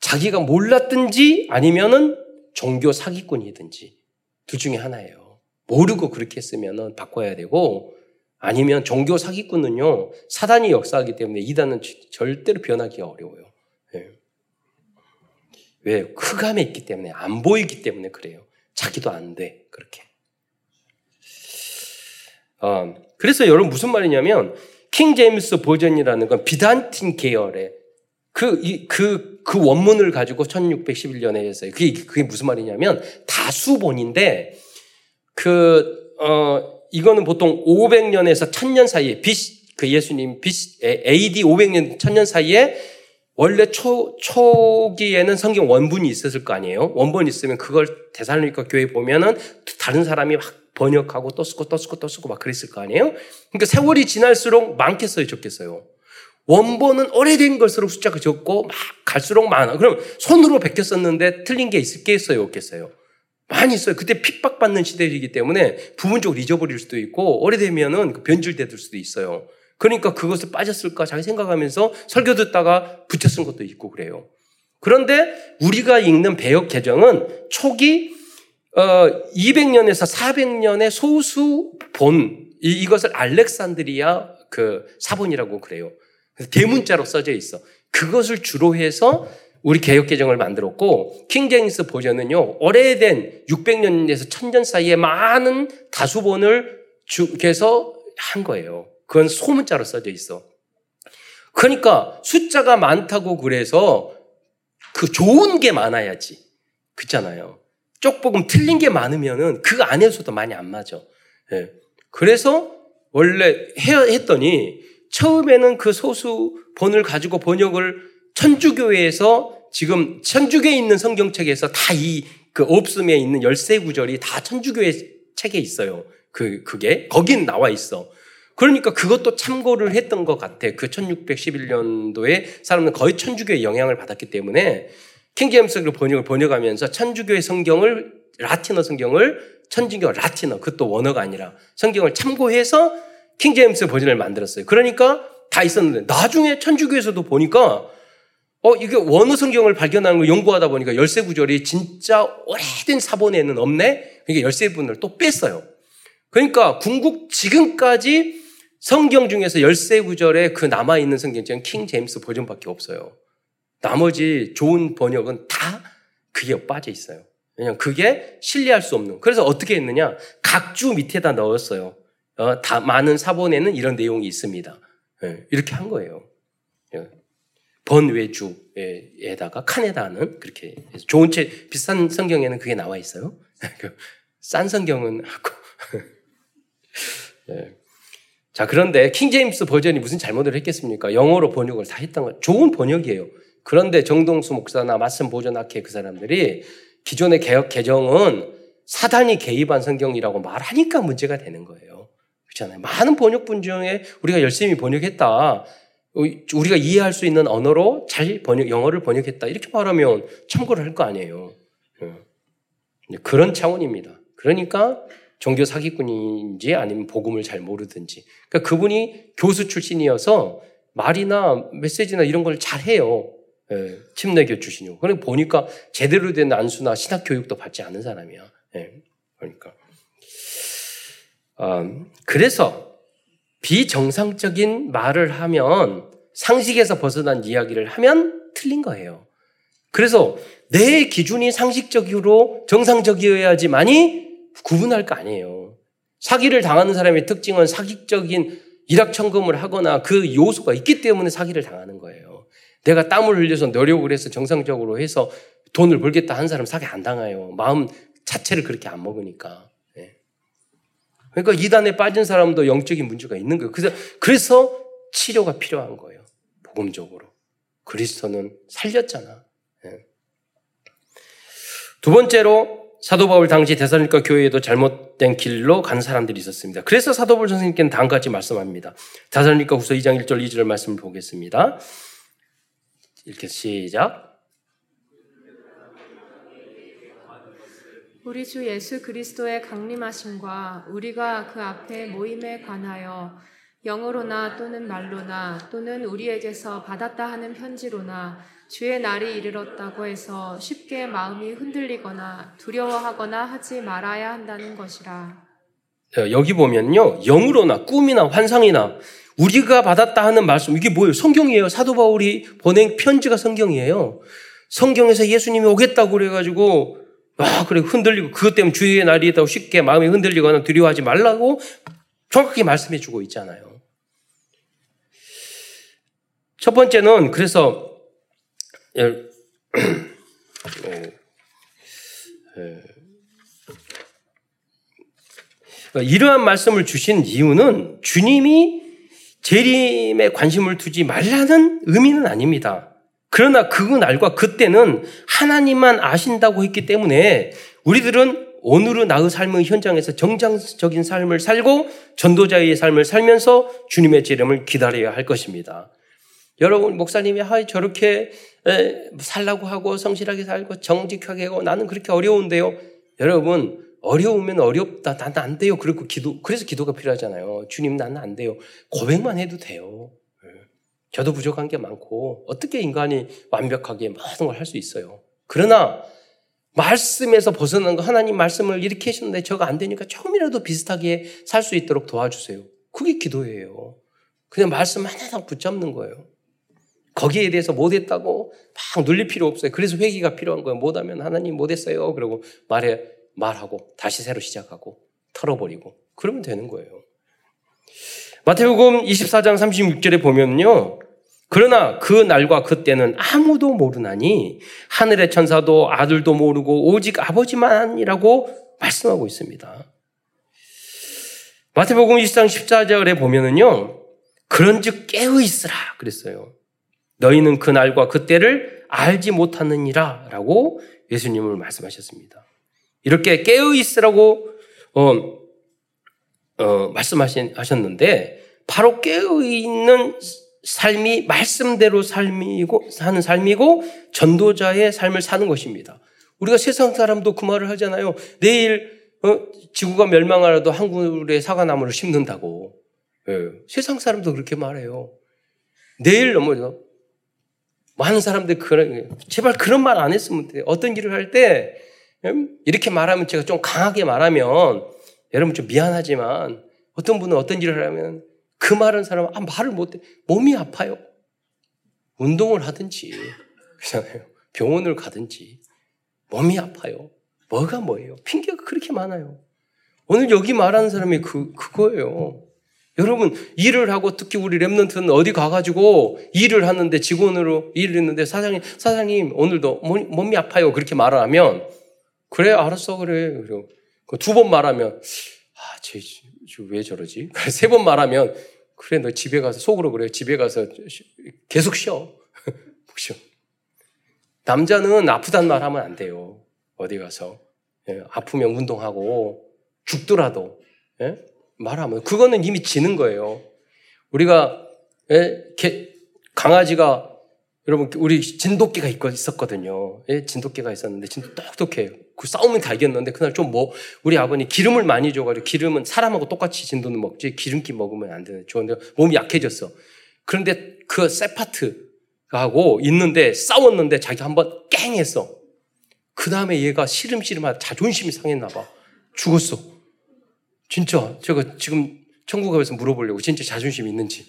자기가 몰랐든지 아니면은 종교 사기꾼이든지 둘 중에 하나예요. 모르고 그렇게 했으면 바꿔야 되고 아니면 종교 사기꾼은요 사단이 역사하기 때문에 이단은 절대로 변하기가 어려워요. 네. 왜 흑암에 있기 때문에 안 보이기 때문에 그래요. 자기도 안 돼 그렇게. 어, 그래서 여러분 무슨 말이냐면 킹 제임스 버전이라는 건 비단틴 계열의 그, 이, 그, 그 원문을 가지고 1611년에 했어요. 그게, 그게 무슨 말이냐면 다수본인데 그, 어, 이거는 보통 500년에서 1000년 사이에 비, 그 예수님 비, AD 500년, 1000년 사이에 원래 초, 초기에는 성경 원본이 있었을 거 아니에요? 원본이 있으면 그걸 대살로니까 교회 보면은 다른 사람이 막 번역하고 또 쓰고 또 쓰고 또 쓰고 막 그랬을 거 아니에요? 그러니까 세월이 지날수록 많겠어요, 적겠어요? 원본은 오래된 것으로 숫자가 적고 막 갈수록 많아. 그럼 손으로 베꼈었는데 틀린 게 있겠어요, 없겠어요? 많이 있어요. 그때 핍박받는 시대이기 때문에 부분적으로 잊어버릴 수도 있고 오래되면은 그 변질될 수도 있어요. 그러니까 그것을 빠졌을까 자기 생각하면서 설교 듣다가 붙여 쓴 것도 있고 그래요. 그런데 우리가 읽는 배역 개정은 초기 어, 200년에서 400년의 소수 본 이것을 알렉산드리아 그 사본이라고 그래요. 대문자로 써져 있어. 그것을 주로 해서 우리 개혁 개정을 만들었고 킹 제임스 버전은요 오래된 600년에서 1000년 사이에 많은 다수본을 주해서 한 거예요. 그건 소문자로 써져 있어. 그러니까 숫자가 많다고 그래서 그 좋은 게 많아야지. 그렇잖아요. 쪽복음 틀린 게 많으면은 그 안에서도 많이 안 맞아. 예. 그래서 원래 했더니 처음에는 그 소수 본을 가지고 번역을 천주교회에서 지금 천주교에 있는 성경책에서 다 이 그 없음에 있는 열세 구절이 다 천주교의 책에 있어요. 그 그게 거긴 나와 있어. 그러니까 그것도 참고를 했던 것 같아. 그 1611년도에 사람은 거의 천주교의 영향을 받았기 때문에 킹제임스를 번역을 번역하면서 천주교의 성경을 라틴어 성경을 천주교 라틴어 그것도 원어가 아니라 성경을 참고해서 킹제임스 버전을 만들었어요. 그러니까 다 있었는데 나중에 천주교에서도 보니까 어 이게 원어 성경을 발견하는 걸 연구하다 보니까 열세 구절이 진짜 오래된 사본에는 없네. 그러니까 열세 분을 또 뺐어요. 그러니까 궁극 지금까지 성경 중에서 열세 구절에 그 남아 있는 성경책은 킹 제임스 버전밖에 없어요. 나머지 좋은 번역은 다 그게 빠져 있어요. 왜냐면 그게 신뢰할 수 없는. 그래서 어떻게 했느냐? 각주 밑에다 넣었어요. 어, 다 많은 사본에는 이런 내용이 있습니다. 예, 이렇게 한 거예요. 예. 번외주에다가 칸에다는 그렇게 좋은 책 비싼 성경에는 그게 나와 있어요. 그싼 성경은 하고. 예. 자 그런데 킹 제임스 버전이 무슨 잘못을 했겠습니까? 영어로 번역을 다 했던 거 좋은 번역이에요. 그런데 정동수 목사나 말씀 보존학회 그 사람들이 기존의 개혁 개정은 사단이 개입한 성경이라고 말하니까 문제가 되는 거예요. 그렇잖아요. 많은 번역 분 중에 우리가 열심히 번역했다. 우리가 이해할 수 있는 언어로 잘 번역, 영어를 번역했다. 이렇게 말하면 참고를 할 거 아니에요. 예. 그런 차원입니다. 그러니까 종교 사기꾼인지 아니면 복음을 잘 모르든지. 그러니까 그분이 교수 출신이어서 말이나 메시지나 이런 걸 잘 해요. 예, 침례교 출신이고. 그러니 보니까 제대로 된 안수나 신학 교육도 받지 않은 사람이야. 예, 그러니까. 음, 그래서 비정상적인 말을 하면 상식에서 벗어난 이야기를 하면 틀린 거예요. 그래서 내 기준이 상식적으로 정상적이어야지만이 구분할 거 아니에요. 사기를 당하는 사람의 특징은 사기적인 일확천금을 하거나 그 요소가 있기 때문에 사기를 당하는 거예요. 내가 땀을 흘려서 노력을 해서 정상적으로 해서 돈을 벌겠다 한 사람 사기 안 당해요. 마음 자체를 그렇게 안 먹으니까. 네. 그러니까 이단에 빠진 사람도 영적인 문제가 있는 거예요. 그래서, 그래서 치료가 필요한 거예요. 복음적으로. 그리스도는 살렸잖아. 네. 두 번째로 사도 바울 당시 대사니까 교회에도 잘못된 길로 간 사람들이 있었습니다. 그래서 사도 바울 선생님께는 다음 같이 말씀합니다. 대사니까 후서 2장 1절 2절 말씀을 보겠습니다. 이렇게 시작. 우리 주 예수 그리스도의 강림하심과 우리가 그 앞에 모임에 관하여 영어로나 또는 말로나 또는 우리에게서 받았다 하는 편지로나 주의 날이 이르렀다고 해서 쉽게 마음이 흔들리거나 두려워하거나 하지 말아야 한다는 것이라. 여기 보면요. 영으로나 꿈이나 환상이나 우리가 받았다 하는 말씀, 이게 뭐예요? 성경이에요. 사도 바울이 보낸 편지가 성경이에요. 성경에서 예수님이 오겠다고 그래가지고, 아, 그래, 흔들리고, 그것 때문에 주의 날이 있다고 쉽게 마음이 흔들리거나 두려워하지 말라고 정확하게 말씀해 주고 있잖아요. 첫 번째는, 그래서. 이러한 말씀을 주신 이유는 주님이 재림에 관심을 두지 말라는 의미는 아닙니다. 그러나 그 날과 그때는 하나님만 아신다고 했기 때문에 우리들은 오늘의 나의 삶의 현장에서 정상적인 삶을 살고 전도자의 삶을 살면서 주님의 재림을 기다려야 할 것입니다. 여러분 목사님이 아 저렇게 살라고 하고 성실하게 살고 정직하게 하고 나는 그렇게 어려운데요. 여러분 어려우면 어렵다. 나는 안 돼요. 그리고 기도, 그래서 기도가 필요하잖아요. 주님, 나는 안 돼요. 고백만 해도 돼요. 예. 저도 부족한 게 많고, 어떻게 인간이 완벽하게 모든 걸 할 수 있어요. 그러나, 말씀에서 벗어난 거, 하나님 말씀을 이렇게 하셨는데 저가 안 되니까 조금이라도 비슷하게 살 수 있도록 도와주세요. 그게 기도예요. 그냥 말씀 하나당 붙잡는 거예요. 거기에 대해서 못했다고 막 눌릴 필요 없어요. 그래서 회개가 필요한 거예요. 못하면 하나님 못했어요. 그러고 말해 말하고 다시 새로 시작하고 털어버리고 그러면 되는 거예요. 마태복음 24장 36절에 보면요. 그러나 그 날과 그 때는 아무도 모르나니 하늘의 천사도 아들도 모르고 오직 아버지만이라고 말씀하고 있습니다. 마태복음 24장 14절에 보면은요. 그런즉 깨어 있으라 그랬어요. 너희는 그 날과 그 때를 알지 못하느니라 라고 예수님을 말씀하셨습니다. 이렇게 깨어 있으라고 어, 어, 말씀하셨는데 바로 깨어 있는 삶이 말씀대로 삶이고 사는 삶이고 전도자의 삶을 사는 것입니다. 우리가 세상 사람도 그 말을 하잖아요. 내일 어, 지구가 멸망하라도 한국에 사과나무를 심는다고. 예, 세상 사람도 그렇게 말해요. 내일 넘어져. 많은 사람들이 그런, 제발 그런 말 안 했으면 돼. 어떤 일을 할 때, 음, 이렇게 말하면 제가 좀 강하게 말하면, 여러분 좀 미안하지만, 어떤 분은 어떤 일을 하면, 그 말은 사람은, 아, 말을 못해. 몸이 아파요. 운동을 하든지, 그렇잖아요. 병원을 가든지, 몸이 아파요. 뭐가 뭐예요? 핑계가 그렇게 많아요. 오늘 여기 말하는 사람이 그, 그거예요. 여러분, 일을 하고 특히 우리 랩런트는 어디 가가지고 일을 하는데 직원으로 일을 했는데 사장님, 사장님, 오늘도 몸 이 아파요. 그렇게 말을 하면, 그래, 알았어, 그래. 그두번 말하면, 아, 쟤, 쟤왜 저러지? 세 번 말하면, 그래, 너 집에 가서, 속으로 그래. 집에 가서 계속 쉬어. 쉬어. 남자는 아프단 말 하면 안 돼요. 어디 가서. 예, 아프면 운동하고, 죽더라도, 예? 말하면 그거는 이미 지는 거예요. 우리가 예, 개, 강아지가 여러분 우리 진돗개가 있었거든요. 예, 진돗개가 있었는데 진짜 똑똑해요. 그 싸우면 다 이겼는데 그날 좀 뭐 우리 아버님 기름을 많이 줘가지고 기름은 사람하고 똑같이 진도는 먹지 기름기 먹으면 안 되는. 좋은데 몸이 약해졌어. 그런데 그 세파트하고 있는데 싸웠는데 자기 한번 깽했어. 그 다음에 얘가 시름시름하다 자존심이 상했나 봐. 죽었어. 진짜 제가 지금 천국에 가서 물어보려고 진짜 자존심 있는지.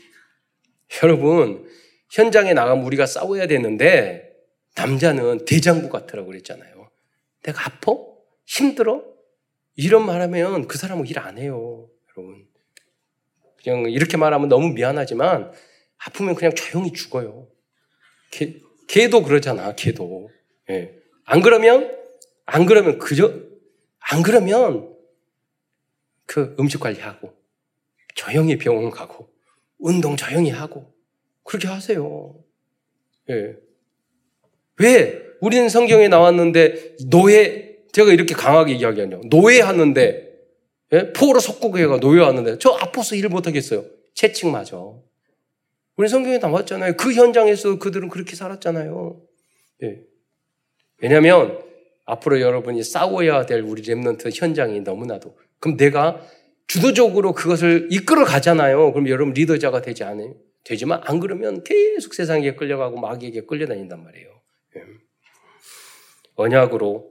여러분 현장에 나가면 우리가 싸워야 되는데 남자는 대장부 같으라고 그랬잖아요. 내가 아파? 힘들어? 이런 말하면 그 사람은 일 안 해요. 여러분. 그냥 이렇게 말하면 너무 미안하지만 아프면 그냥 조용히 죽어요. 개, 개도 그러잖아. 개도. 예. 안 그러면 안 그러면 그저 안 그러면 그 음식 관리하고 조용히 병원 가고 운동 조용히 하고 그렇게 하세요. 예. 왜 우리는 성경에 나왔는데 노예 제가 이렇게 강하게 이야기하냐 노예하는데 예? 포로 속국회가 노예하는데 저 아파서 일 못하겠어요. 채찍 맞아. 우리 성경에 나왔잖아요. 그 현장에서 그들은 그렇게 살았잖아요. 예. 왜냐하면 앞으로 여러분이 싸워야 될 우리 랩런트 현장이 너무나도 그럼 내가 주도적으로 그것을 이끌어 가잖아요. 그럼 여러분 리더자가 되지 않아요? 되지만 안 그러면 계속 세상에 끌려가고 마귀에게 끌려다닌단 말이에요. 예. 언약으로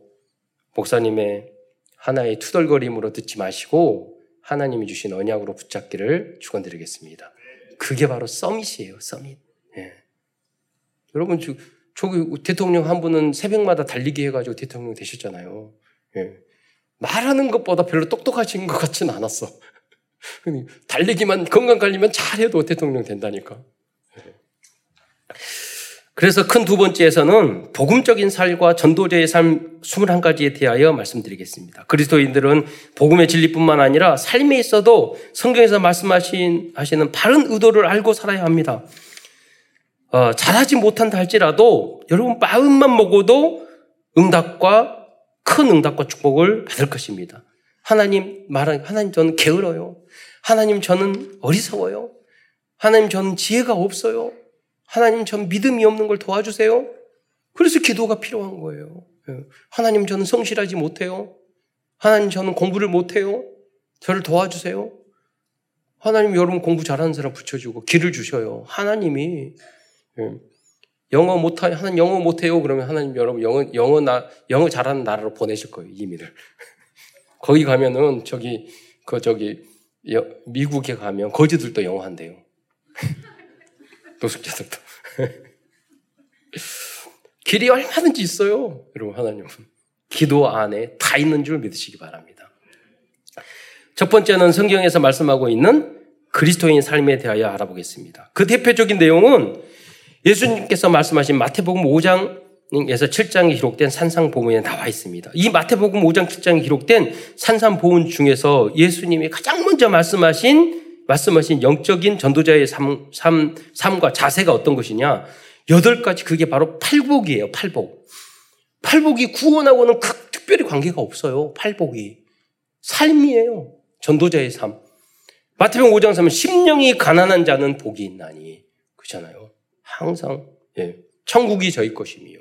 목사님의 하나의 투덜거림으로 듣지 마시고 하나님이 주신 언약으로 붙잡기를 축원드리겠습니다. 그게 바로 서밋이에요. 서밋. 예. 여러분 저, 저기 대통령 한 분은 새벽마다 달리기 해가지고 대통령 되셨잖아요. 예. 말하는 것보다 별로 똑똑하신 것 같지는 않았어. 달리기만 건강 관리만 잘해도 대통령 된다니까. 그래서 큰 두 번째에서는 복음적인 삶과 전도자의 삶 21가지에 대하여 말씀드리겠습니다. 그리스도인들은 복음의 진리뿐만 아니라 삶에 있어도 성경에서 말씀하신 하시는 바른 의도를 알고 살아야 합니다. 어, 잘하지 못한다 할지라도 여러분 마음만 먹어도 응답과 큰 응답과 축복을 받을 것입니다. 하나님 말은 하나님 저는 게을러요. 하나님 저는 어리석어요. 하나님 저는 지혜가 없어요. 하나님 전 믿음이 없는 걸 도와주세요. 그래서 기도가 필요한 거예요. 예. 하나님 저는 성실하지 못해요. 하나님 저는 공부를 못해요. 저를 도와주세요. 하나님 여러분 공부 잘하는 사람 붙여주고 길을 주셔요. 하나님이 예. 영어 못하, 하나님 영어 못해요. 그러면 하나님 여러분 영어, 영어 나, 영어 잘하는 나라로 보내실 거예요. 이민을. 거기 가면은 저기, 그 저기, 미국에 가면 거지들도 영어 한대요. 노숙자들도. 길이 얼마든지 있어요. 여러분, 하나님은. 기도 안에 다 있는 줄 믿으시기 바랍니다. 첫 번째는 성경에서 말씀하고 있는 그리스도인 삶에 대하여 알아보겠습니다. 그 대표적인 내용은 예수님께서 말씀하신 마태복음 5장에서 7장에 기록된 산상보문에 나와 있습니다. 이 마태복음 5장 7장에 기록된 산상보문 중에서 예수님이 가장 먼저 말씀하신 말씀하신 영적인 전도자의 삶, 삶, 삶과 자세가 어떤 것이냐? 여덟 가지 그게 바로 팔복이에요. 팔복. 팔복이 구원하고는 특별히 관계가 없어요. 팔복이. 삶이에요. 전도자의 삶. 마태복음 5장 3은 심령이 가난한 자는 복이 있나니. 그렇잖아요. 항상 예. 천국이 저희 것이며.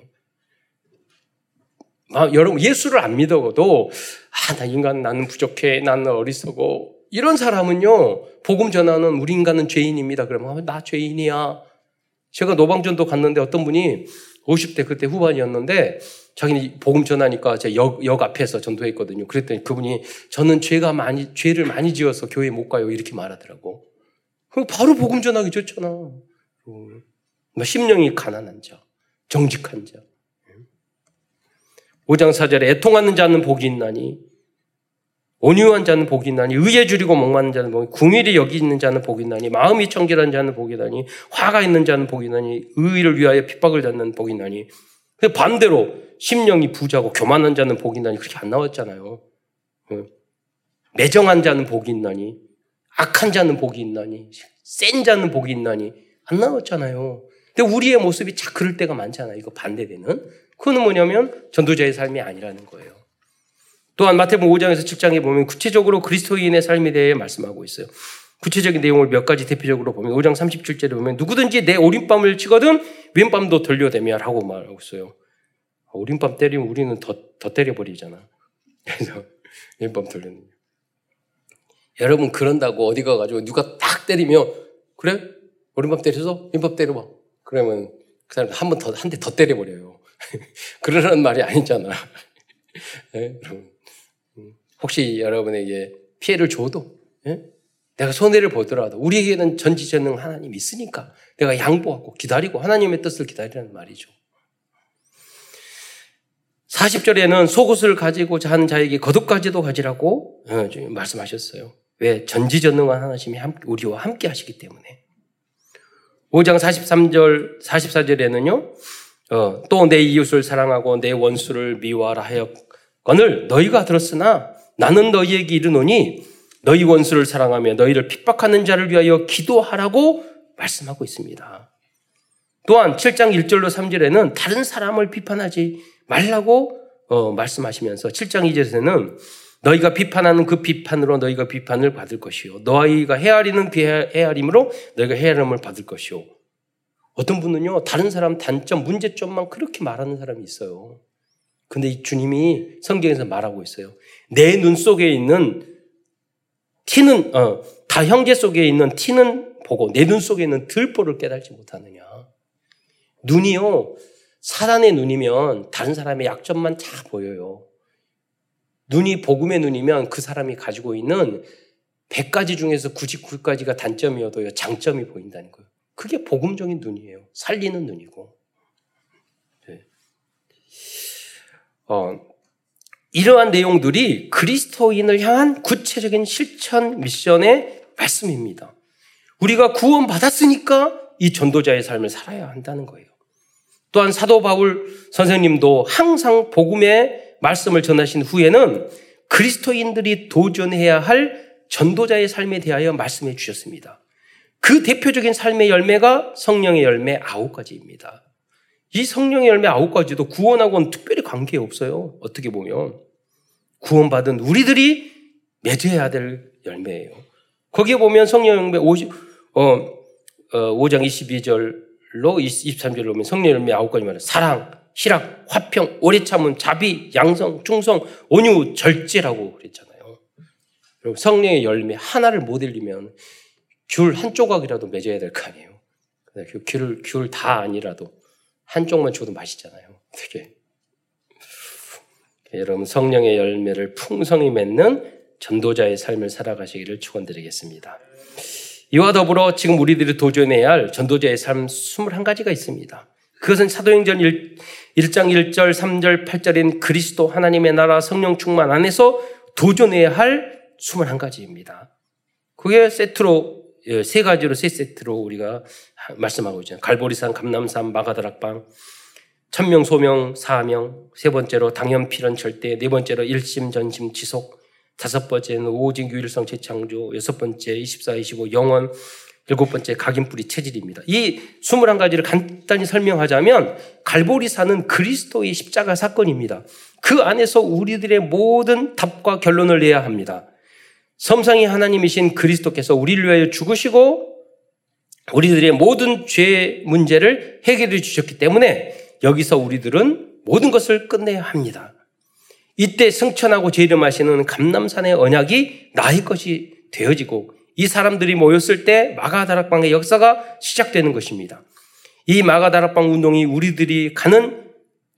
아, 여러분 예수를 안 믿어도 아, 나 인간 나는 부족해. 나는 어리석어. 이런 사람은요. 복음 전하는 우리 인간은 죄인입니다. 그러면 아, 나 죄인이야. 제가 노방전도 갔는데 어떤 분이 50대 그때 후반이었는데 자기는 복음 전하니까 제가 역, 역 앞에서 전도했거든요. 그랬더니 그분이 저는 죄가 많이, 죄를 많이 지어서 교회 못 가요. 이렇게 말하더라고. 그럼 바로 복음 전하기 좋잖아. 뭐 심령이 가난한 자, 정직한 자. 5장 4절에 애통하는 자는 복이 있나니 온유한 자는 복이 있나니 의에 줄이고 목마른 자는 복이 궁일이 여기 있는 자는 복이 있나니 마음이 청결한 자는 복이 있나니 화가 있는 자는 복이 있나니 의를 위하여 핍박을 받는 복이 있나니 반대로 심령이 부자고 교만한 자는 복이 있나니 그렇게 안 나왔잖아요. 매정한 자는 복이 있나니 악한 자는 복이 있나니 센 자는 복이 있나니 안 나왔잖아요. 근데 우리의 모습이 자 그럴 때가 많잖아요. 이거 반대되는. 그거는 뭐냐면 전도자의 삶이 아니라는 거예요. 또한 마태복음 5장에서 7장에 보면 구체적으로 그리스도인의 삶에 대해 말씀하고 있어요. 구체적인 내용을 몇 가지 대표적으로 보면 5장 37절에 보면 누구든지 내 오른밤을 치거든 왼밤도 돌려대며 라고 말하고 있어요. 오른밤 때리면 우리는 더, 더 때려버리잖아. 그래서 왼밤 돌리는. 여러분 그런다고 어디 가가지고 누가 딱 때리면 그래? 오른밤 때려서 왼밤 때려봐. 그러면 그 사람 한 번 더, 한 대 더 때려버려요. 그러라는 말이 아니잖아. 네? 혹시 여러분에게 피해를 줘도, 네? 내가 손해를 보더라도, 우리에게는 전지전능 하나님이 있으니까 내가 양보하고 기다리고 하나님의 뜻을 기다리라는 말이죠. 40절에는 속옷을 가지고 자는 자에게 겉옷까지도 가지라고 어, 말씀하셨어요. 왜? 전지전능한 하나님이 우리와 함께 하시기 때문에. 5장 43절, 44절에는요, 어, 또 내 이웃을 사랑하고 내 원수를 미워하라 하였건을 너희가 들었으나 나는 너희에게 이르노니 너희 원수를 사랑하며 너희를 핍박하는 자를 위하여 기도하라고 말씀하고 있습니다. 또한 7장 1절로 3절에는 다른 사람을 비판하지 말라고 어, 말씀하시면서 7장 2절에는 너희가 비판하는 그 비판으로 너희가 비판을 받을 것이요. 너희가 헤아리는 헤아림으로 너희가 헤아림을 받을 것이요. 어떤 분은요, 다른 사람 단점, 문제점만 그렇게 말하는 사람이 있어요. 근데 이 주님이 성경에서 말하고 있어요. 내 눈 속에 있는 티는, 어, 다 형제 속에 있는 티는 보고 내 눈 속에 있는 들보를 깨달지 못하느냐. 눈이요, 사단의 눈이면 다른 사람의 약점만 다 보여요. 눈이 복음의 눈이면 그 사람이 가지고 있는 100가지 중에서 99가지가 단점이어도 장점이 보인다는 거예요. 그게 복음적인 눈이에요. 살리는 눈이고. 네. 어, 이러한 내용들이 그리스도인을 향한 구체적인 실천 미션의 말씀입니다. 우리가 구원 받았으니까 이 전도자의 삶을 살아야 한다는 거예요. 또한 사도 바울 선생님도 항상 복음의 말씀을 전하신 후에는 그리스도인들이 도전해야 할 전도자의 삶에 대하여 말씀해 주셨습니다. 그 대표적인 삶의 열매가 성령의 열매 아홉 가지입니다. 이 성령의 열매 아홉 가지도 구원하고는 특별히 관계 없어요. 어떻게 보면. 구원받은 우리들이 맺어야 될 열매예요. 거기에 보면 성령 열매 50, 어, 어, 5장 22절 로 23절로 보면 성령 열매 아홉 가지 말해 사랑, 희락, 화평, 오래 참음, 자비, 양성, 충성, 온유, 절제라고 그랬잖아요. 여러분 성령의 열매 하나를 못 읽으면 귤 한 조각이라도 맺어야 될 거 아니에요. 그 귤을 귤 다 아니라도 한쪽만 줘도 맛있잖아요. 어떻게? 여러분 성령의 열매를 풍성히 맺는 전도자의 삶을 살아가시기를 축원드리겠습니다. 이와 더불어 지금 우리들이 도전해야 할 전도자의 삶 21가지가 있습니다. 그것은 사도행전 1, 1장 1절, 3절, 8절인 그리스도 하나님의 나라 성령 충만 안에서 도전해야 할 21가지입니다. 그게 세트로, 예, 세 가지로 세 세트로 우리가 말씀하고 있잖아요. 갈보리산, 감남산, 마가다락방, 천명, 소명, 사명, 세 번째로 당연, 필연, 절대, 네 번째로 일심, 전심, 지속, 다섯 번째는 오직 유일성 재창조, 여섯 번째 24, 25 영원, 일곱 번째 각인뿌리 체질입니다. 이 21가지를 간단히 설명하자면 갈보리사는 그리스도의 십자가 사건입니다. 그 안에서 우리들의 모든 답과 결론을 내야 합니다. 섬상이 하나님이신 그리스도께서 우리를 위하여 죽으시고 우리들의 모든 죄 문제를 해결해 주셨기 때문에 여기서 우리들은 모든 것을 끝내야 합니다. 이때 승천하고 재림하시는 감남산의 언약이 나의 것이 되어지고 이 사람들이 모였을 때 마가다락방의 역사가 시작되는 것입니다. 이 마가다락방 운동이 우리들이 가는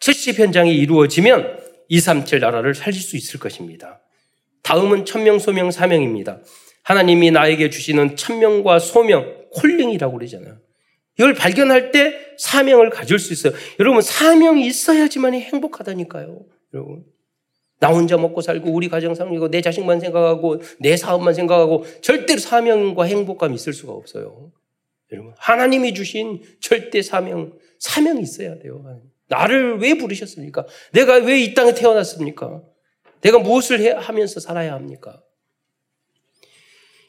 70 현장이 이루어지면 237 나라를 살릴 수 있을 것입니다. 다음은 천명, 소명, 사명입니다. 하나님이 나에게 주시는 천명과 소명, 콜링이라고 그러잖아요. 이걸 발견할 때 사명을 가질 수 있어요. 여러분, 사명이 있어야지만이 행복하다니까요. 여러분. 나 혼자 먹고 살고 우리 가정 살고 내 자식만 생각하고 내 사업만 생각하고 절대로 사명과 행복감이 있을 수가 없어요. 여러분 하나님이 주신 절대 사명 사명이 있어야 돼요. 나를 왜 부르셨습니까? 내가 왜 이 땅에 태어났습니까? 내가 무엇을 해, 하면서 살아야 합니까?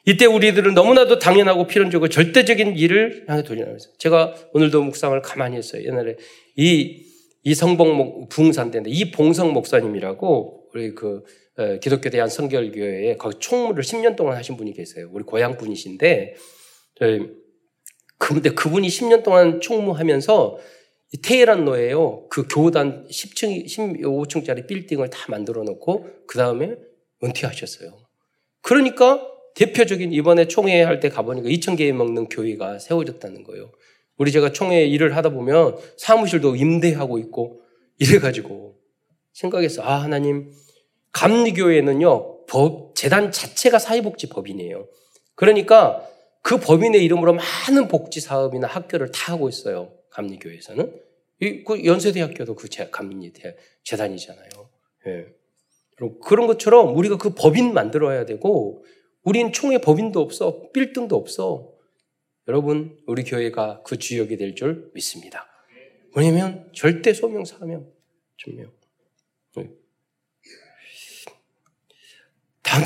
이때 우리들은 너무나도 당연하고 필연적으로 절대적인 일을 향해 도전하면서 제가 오늘도 묵상을 가만히 했어요. 옛날에 이, 이 성봉 붕산대인데 이 봉성 목사님이라고 우리 그 기독교 대한 성결교회에 거기 총무를 10년 동안 하신 분이 계세요. 우리 고향 분이신데 근데 그분이 10년 동안 총무하면서 테헤란로에요. 그 교단 10층, 15층짜리 빌딩을 다 만들어 놓고 그 다음에 은퇴하셨어요. 그러니까 대표적인 이번에 총회 할 때 가보니까 2,000개 먹는 교회가 세워졌다는 거예요. 우리 제가 총회 일을 하다 보면 사무실도 임대하고 있고 이래가지고 생각해서 아 하나님 감리교회는요, 법, 재단 자체가 사회복지 법인이에요. 그러니까 그 법인의 이름으로 많은 복지 사업이나 학교를 다 하고 있어요. 감리교회에서는. 이, 그 연세대학교도 그 감리 재단이잖아요. 예. 그런 것처럼 우리가 그 법인 만들어야 되고, 우린 총회 법인도 없어, 빌딩도 없어. 여러분, 우리 교회가 그 주역이 될 줄 믿습니다. 왜냐면 절대 소명, 사명, 증명.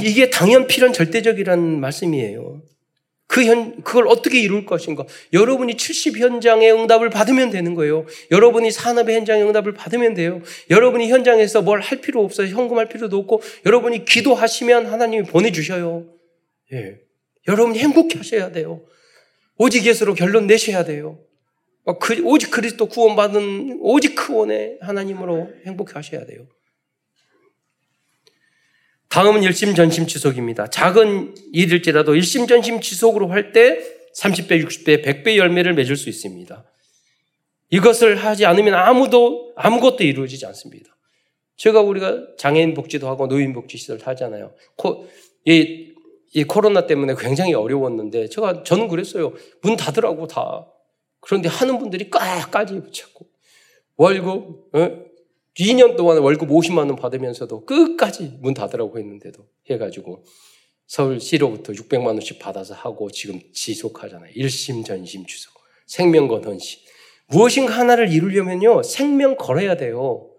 이게 당연 필연 절대적이라는 말씀이에요. 그 현, 그걸 어떻게 이룰 것인가? 여러분이 70 현장의 응답을 받으면 되는 거예요. 여러분이 산업의 현장의 응답을 받으면 돼요. 여러분이 현장에서 뭘 할 필요 없어요. 현금할 필요도 없고, 여러분이 기도하시면 하나님이 보내주셔요. 예. 여러분이 행복해 하셔야 돼요. 오직 예수로 결론 내셔야 돼요. 그, 오직 그리스도 구원받은 오직 그 원의 하나님으로 행복해 하셔야 돼요. 다음은 일심 전심 지속입니다. 작은 일일지라도 일심 전심 지속으로 할 때 30배, 60배, 100배 열매를 맺을 수 있습니다. 이것을 하지 않으면 아무도, 아무것도 이루어지지 않습니다. 제가 우리가 장애인 복지도 하고 노인 복지 시설도 하잖아요. 코, 이, 이 코로나 때문에 굉장히 어려웠는데 제가, 저는 그랬어요. 문 닫으라고 다. 그런데 하는 분들이 까까지 붙였고. 월급, 어? 2년 동안 월급 50만 원 받으면서도 끝까지 문 닫으라고 했는데도 해가지고 서울시로부터 600만 원씩 받아서 하고 지금 지속하잖아요. 일심 전심 주소. 생명 건 헌신. 무엇인가 하나를 이루려면요. 생명 걸어야 돼요.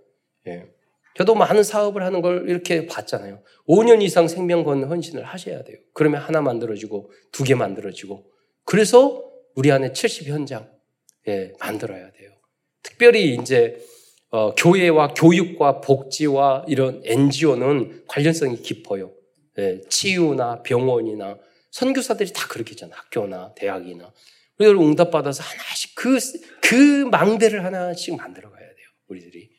예. 저도 많은 사업을 하는 걸 이렇게 봤잖아요. 5년 이상 생명 건 헌신을 하셔야 돼요. 그러면 하나 만들어지고 두 개 만들어지고 그래서 우리 안에 70 현장 예, 만들어야 돼요. 특별히 이제 어, 교회와 교육과 복지와 이런 NGO는 관련성이 깊어요. 예, 치유나 병원이나 선교사들이 다 그렇게 잖아 학교나 대학이나. 우리가 응답받아서 하나씩 그, 그 망대를 하나씩 만들어 가야 돼요. 우리들이.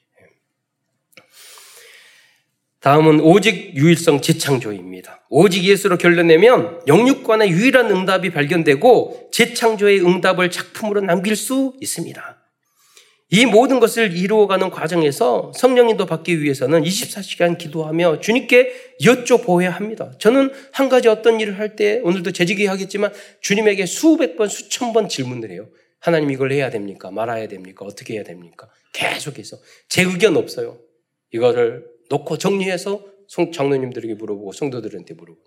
예. 다음은 오직 유일성 재창조입니다. 오직 예수로 결론내면 영육관의 유일한 응답이 발견되고 재창조의 응답을 작품으로 남길 수 있습니다. 이 모든 것을 이루어가는 과정에서 성령님도 받기 위해서는 24시간 기도하며 주님께 여쭤보아야 합니다. 저는 한 가지 어떤 일을 할 때 오늘도 재직이 하겠지만 주님에게 수백 번, 수천 번 질문을 해요. 하나님 이걸 해야 됩니까? 말아야 됩니까? 어떻게 해야 됩니까? 계속해서. 제 의견 없어요. 이거를 놓고 정리해서 장로님들에게 물어보고 성도들한테 물어보고.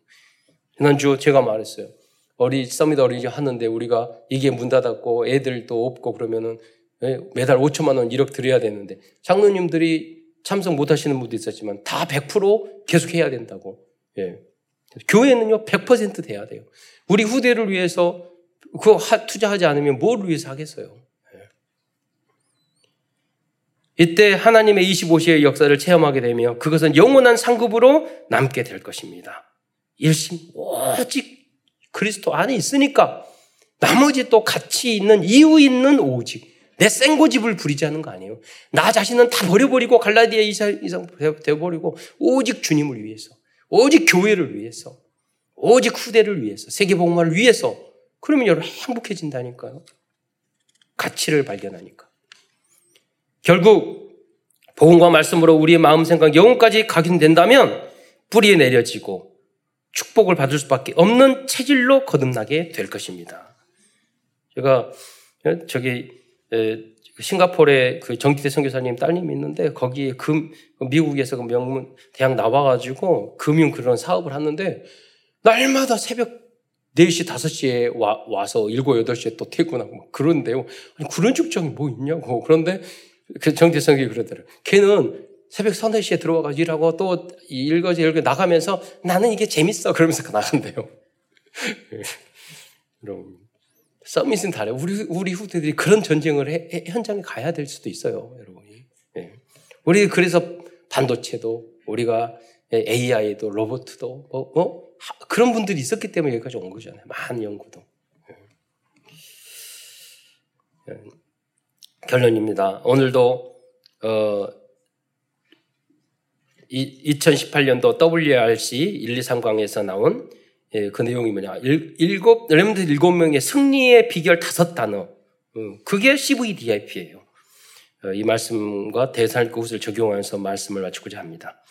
지난주 제가 말했어요. 어리 서밋 어리지 하는데 우리가 이게 문 닫았고 애들도 없고 그러면은 예, 매달 5천만 원 1억 드려야 되는데 장로님들이 참석 못 하시는 분도 있었지만 다 100% 계속 해야 된다고. 예. 교회는요, 100% 돼야 돼요. 우리 후대를 위해서 그거 투자하지 않으면 뭘 위해서 하겠어요? 예. 이때 하나님의 25시의 역사를 체험하게 되며 그것은 영원한 상급으로 남게 될 것입니다. 일심 오직 그리스도 안에 있으니까 나머지 또 가치 있는 이유 있는 오직 내 생고집을 부리지 않는 거 아니에요. 나 자신은 다 버려버리고 갈라디아 이상 되어버리고 오직 주님을 위해서 오직 교회를 위해서 오직 후대를 위해서 세계복음화를 위해서 그러면 여러분 행복해진다니까요. 가치를 발견하니까. 결국 복음과 말씀으로 우리의 마음 생각 영혼까지 각인된다면 뿌리에 내려지고 축복을 받을 수밖에 없는 체질로 거듭나게 될 것입니다. 제가 저기 싱가포르에 그 정기태 선교사님 딸님이 있는데 거기에 금 미국에서 그 명문 대학 나와가지고 금융 그런 사업을 하는데 날마다 새벽 4시, 5시에 와, 와서 7, 8시에 또 퇴근하고 그런데요. 아니, 그런 축정이 뭐 있냐고. 그런데 그 정대성이 그러더라고요. 걔는 새벽 3, 4시에 들어와가지고 일하고 또 읽어지 읽어 나가면서 나는 이게 재밌어. 그러면서 나간대요. 그럼 서밋은 다르요 우리, 우리 후대들이 그런 전쟁을 해, 해, 현장에 가야 될 수도 있어요. 여러분이. 네. 우리 그래서 반도체도 우리가 AI도 로봇도 뭐, 뭐 그런 분들이 있었기 때문에 여기까지 온 거잖아요. 많은 연구도. 예. 예. 결론입니다. 오늘도 어, 2018년도 WRC 1, 2, 3강에서 나온 예, 그 내용이 뭐냐. 일, 곱 Remnant 일곱 명의 승리의 비결 다섯 단어. 어, 그게 CVDIP예요. 어, 이 말씀과 데살로니가 것을 적용하면서 말씀을 마치고자 합니다.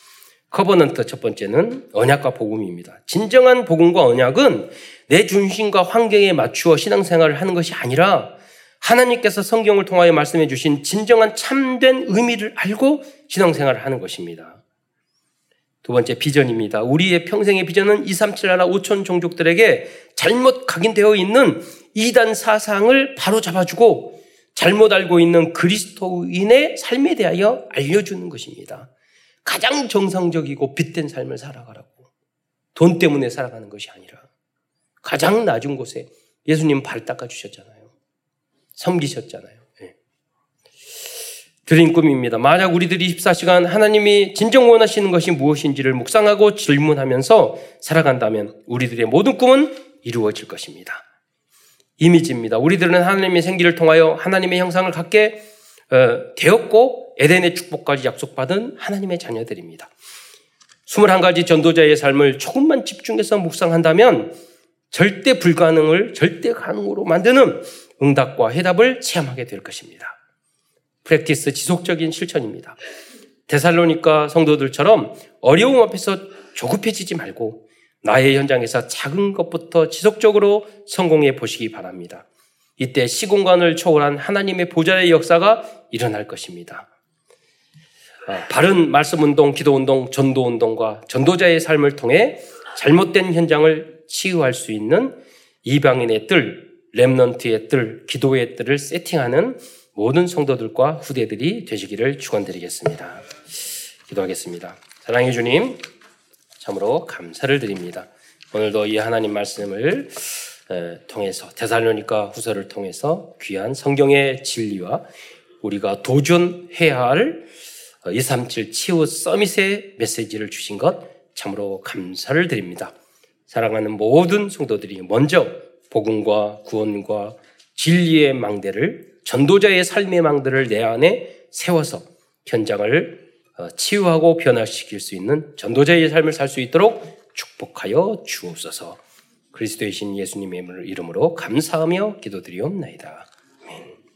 Covenant 첫 번째는 언약과 복음입니다. 진정한 복음과 언약은 내 중심과 환경에 맞추어 신앙생활을 하는 것이 아니라 하나님께서 성경을 통하여 말씀해 주신 진정한 참된 의미를 알고 신앙생활을 하는 것입니다. 두 번째 비전입니다. 우리의 평생의 비전은 2, 3, 7 나라 5천 종족들에게 잘못 각인되어 있는 이단 사상을 바로 잡아주고 잘못 알고 있는 그리스도인의 삶에 대하여 알려주는 것입니다. 가장 정상적이고 빛된 삶을 살아가라고. 돈 때문에 살아가는 것이 아니라 가장 낮은 곳에 예수님 발 닦아주셨잖아요. 섬기셨잖아요. 네. 드린 꿈입니다. 만약 우리들이 24시간 하나님이 진정 원하시는 것이 무엇인지를 묵상하고 질문하면서 살아간다면 우리들의 모든 꿈은 이루어질 것입니다. 이미지입니다. 우리들은 하나님의 생기를 통하여 하나님의 형상을 갖게 어, 되었고 에덴의 축복까지 약속받은 하나님의 자녀들입니다. 21가지 전도자의 삶을 조금만 집중해서 묵상한다면 절대 불가능을 절대 가능으로 만드는 응답과 해답을 체험하게 될 것입니다. 프랙티스 지속적인 실천입니다. 데살로니까 성도들처럼 어려움 앞에서 조급해지지 말고 나의 현장에서 작은 것부터 지속적으로 성공해 보시기 바랍니다. 이때 시공간을 초월한 하나님의 보좌의 역사가 일어날 것입니다. 어, 바른 말씀 운동, 기도 운동, 전도 운동과 전도자의 삶을 통해 잘못된 현장을 치유할 수 있는 이방인의 뜰, 렘넌트의 뜰, 기도의 뜰을 세팅하는 모든 성도들과 후대들이 되시기를 축원드리겠습니다. 기도하겠습니다. 사랑해 주님, 참으로 감사를 드립니다. 오늘도 이 하나님 말씀을 통해서 대살로니까 후서를 통해서 귀한 성경의 진리와 우리가 도전해야 할 237 치유 서밋의 메시지를 주신 것 참으로 감사를 드립니다. 사랑하는 모든 성도들이 먼저 복음과 구원과 진리의 망대를 전도자의 삶의 망대를 내 안에 세워서 현장을 어, 치유하고 변화시킬 수 있는 전도자의 삶을 살 수 있도록 축복하여 주옵소서. 그리스도의 신 예수님의 이름으로 감사하며 기도드리옵나이다.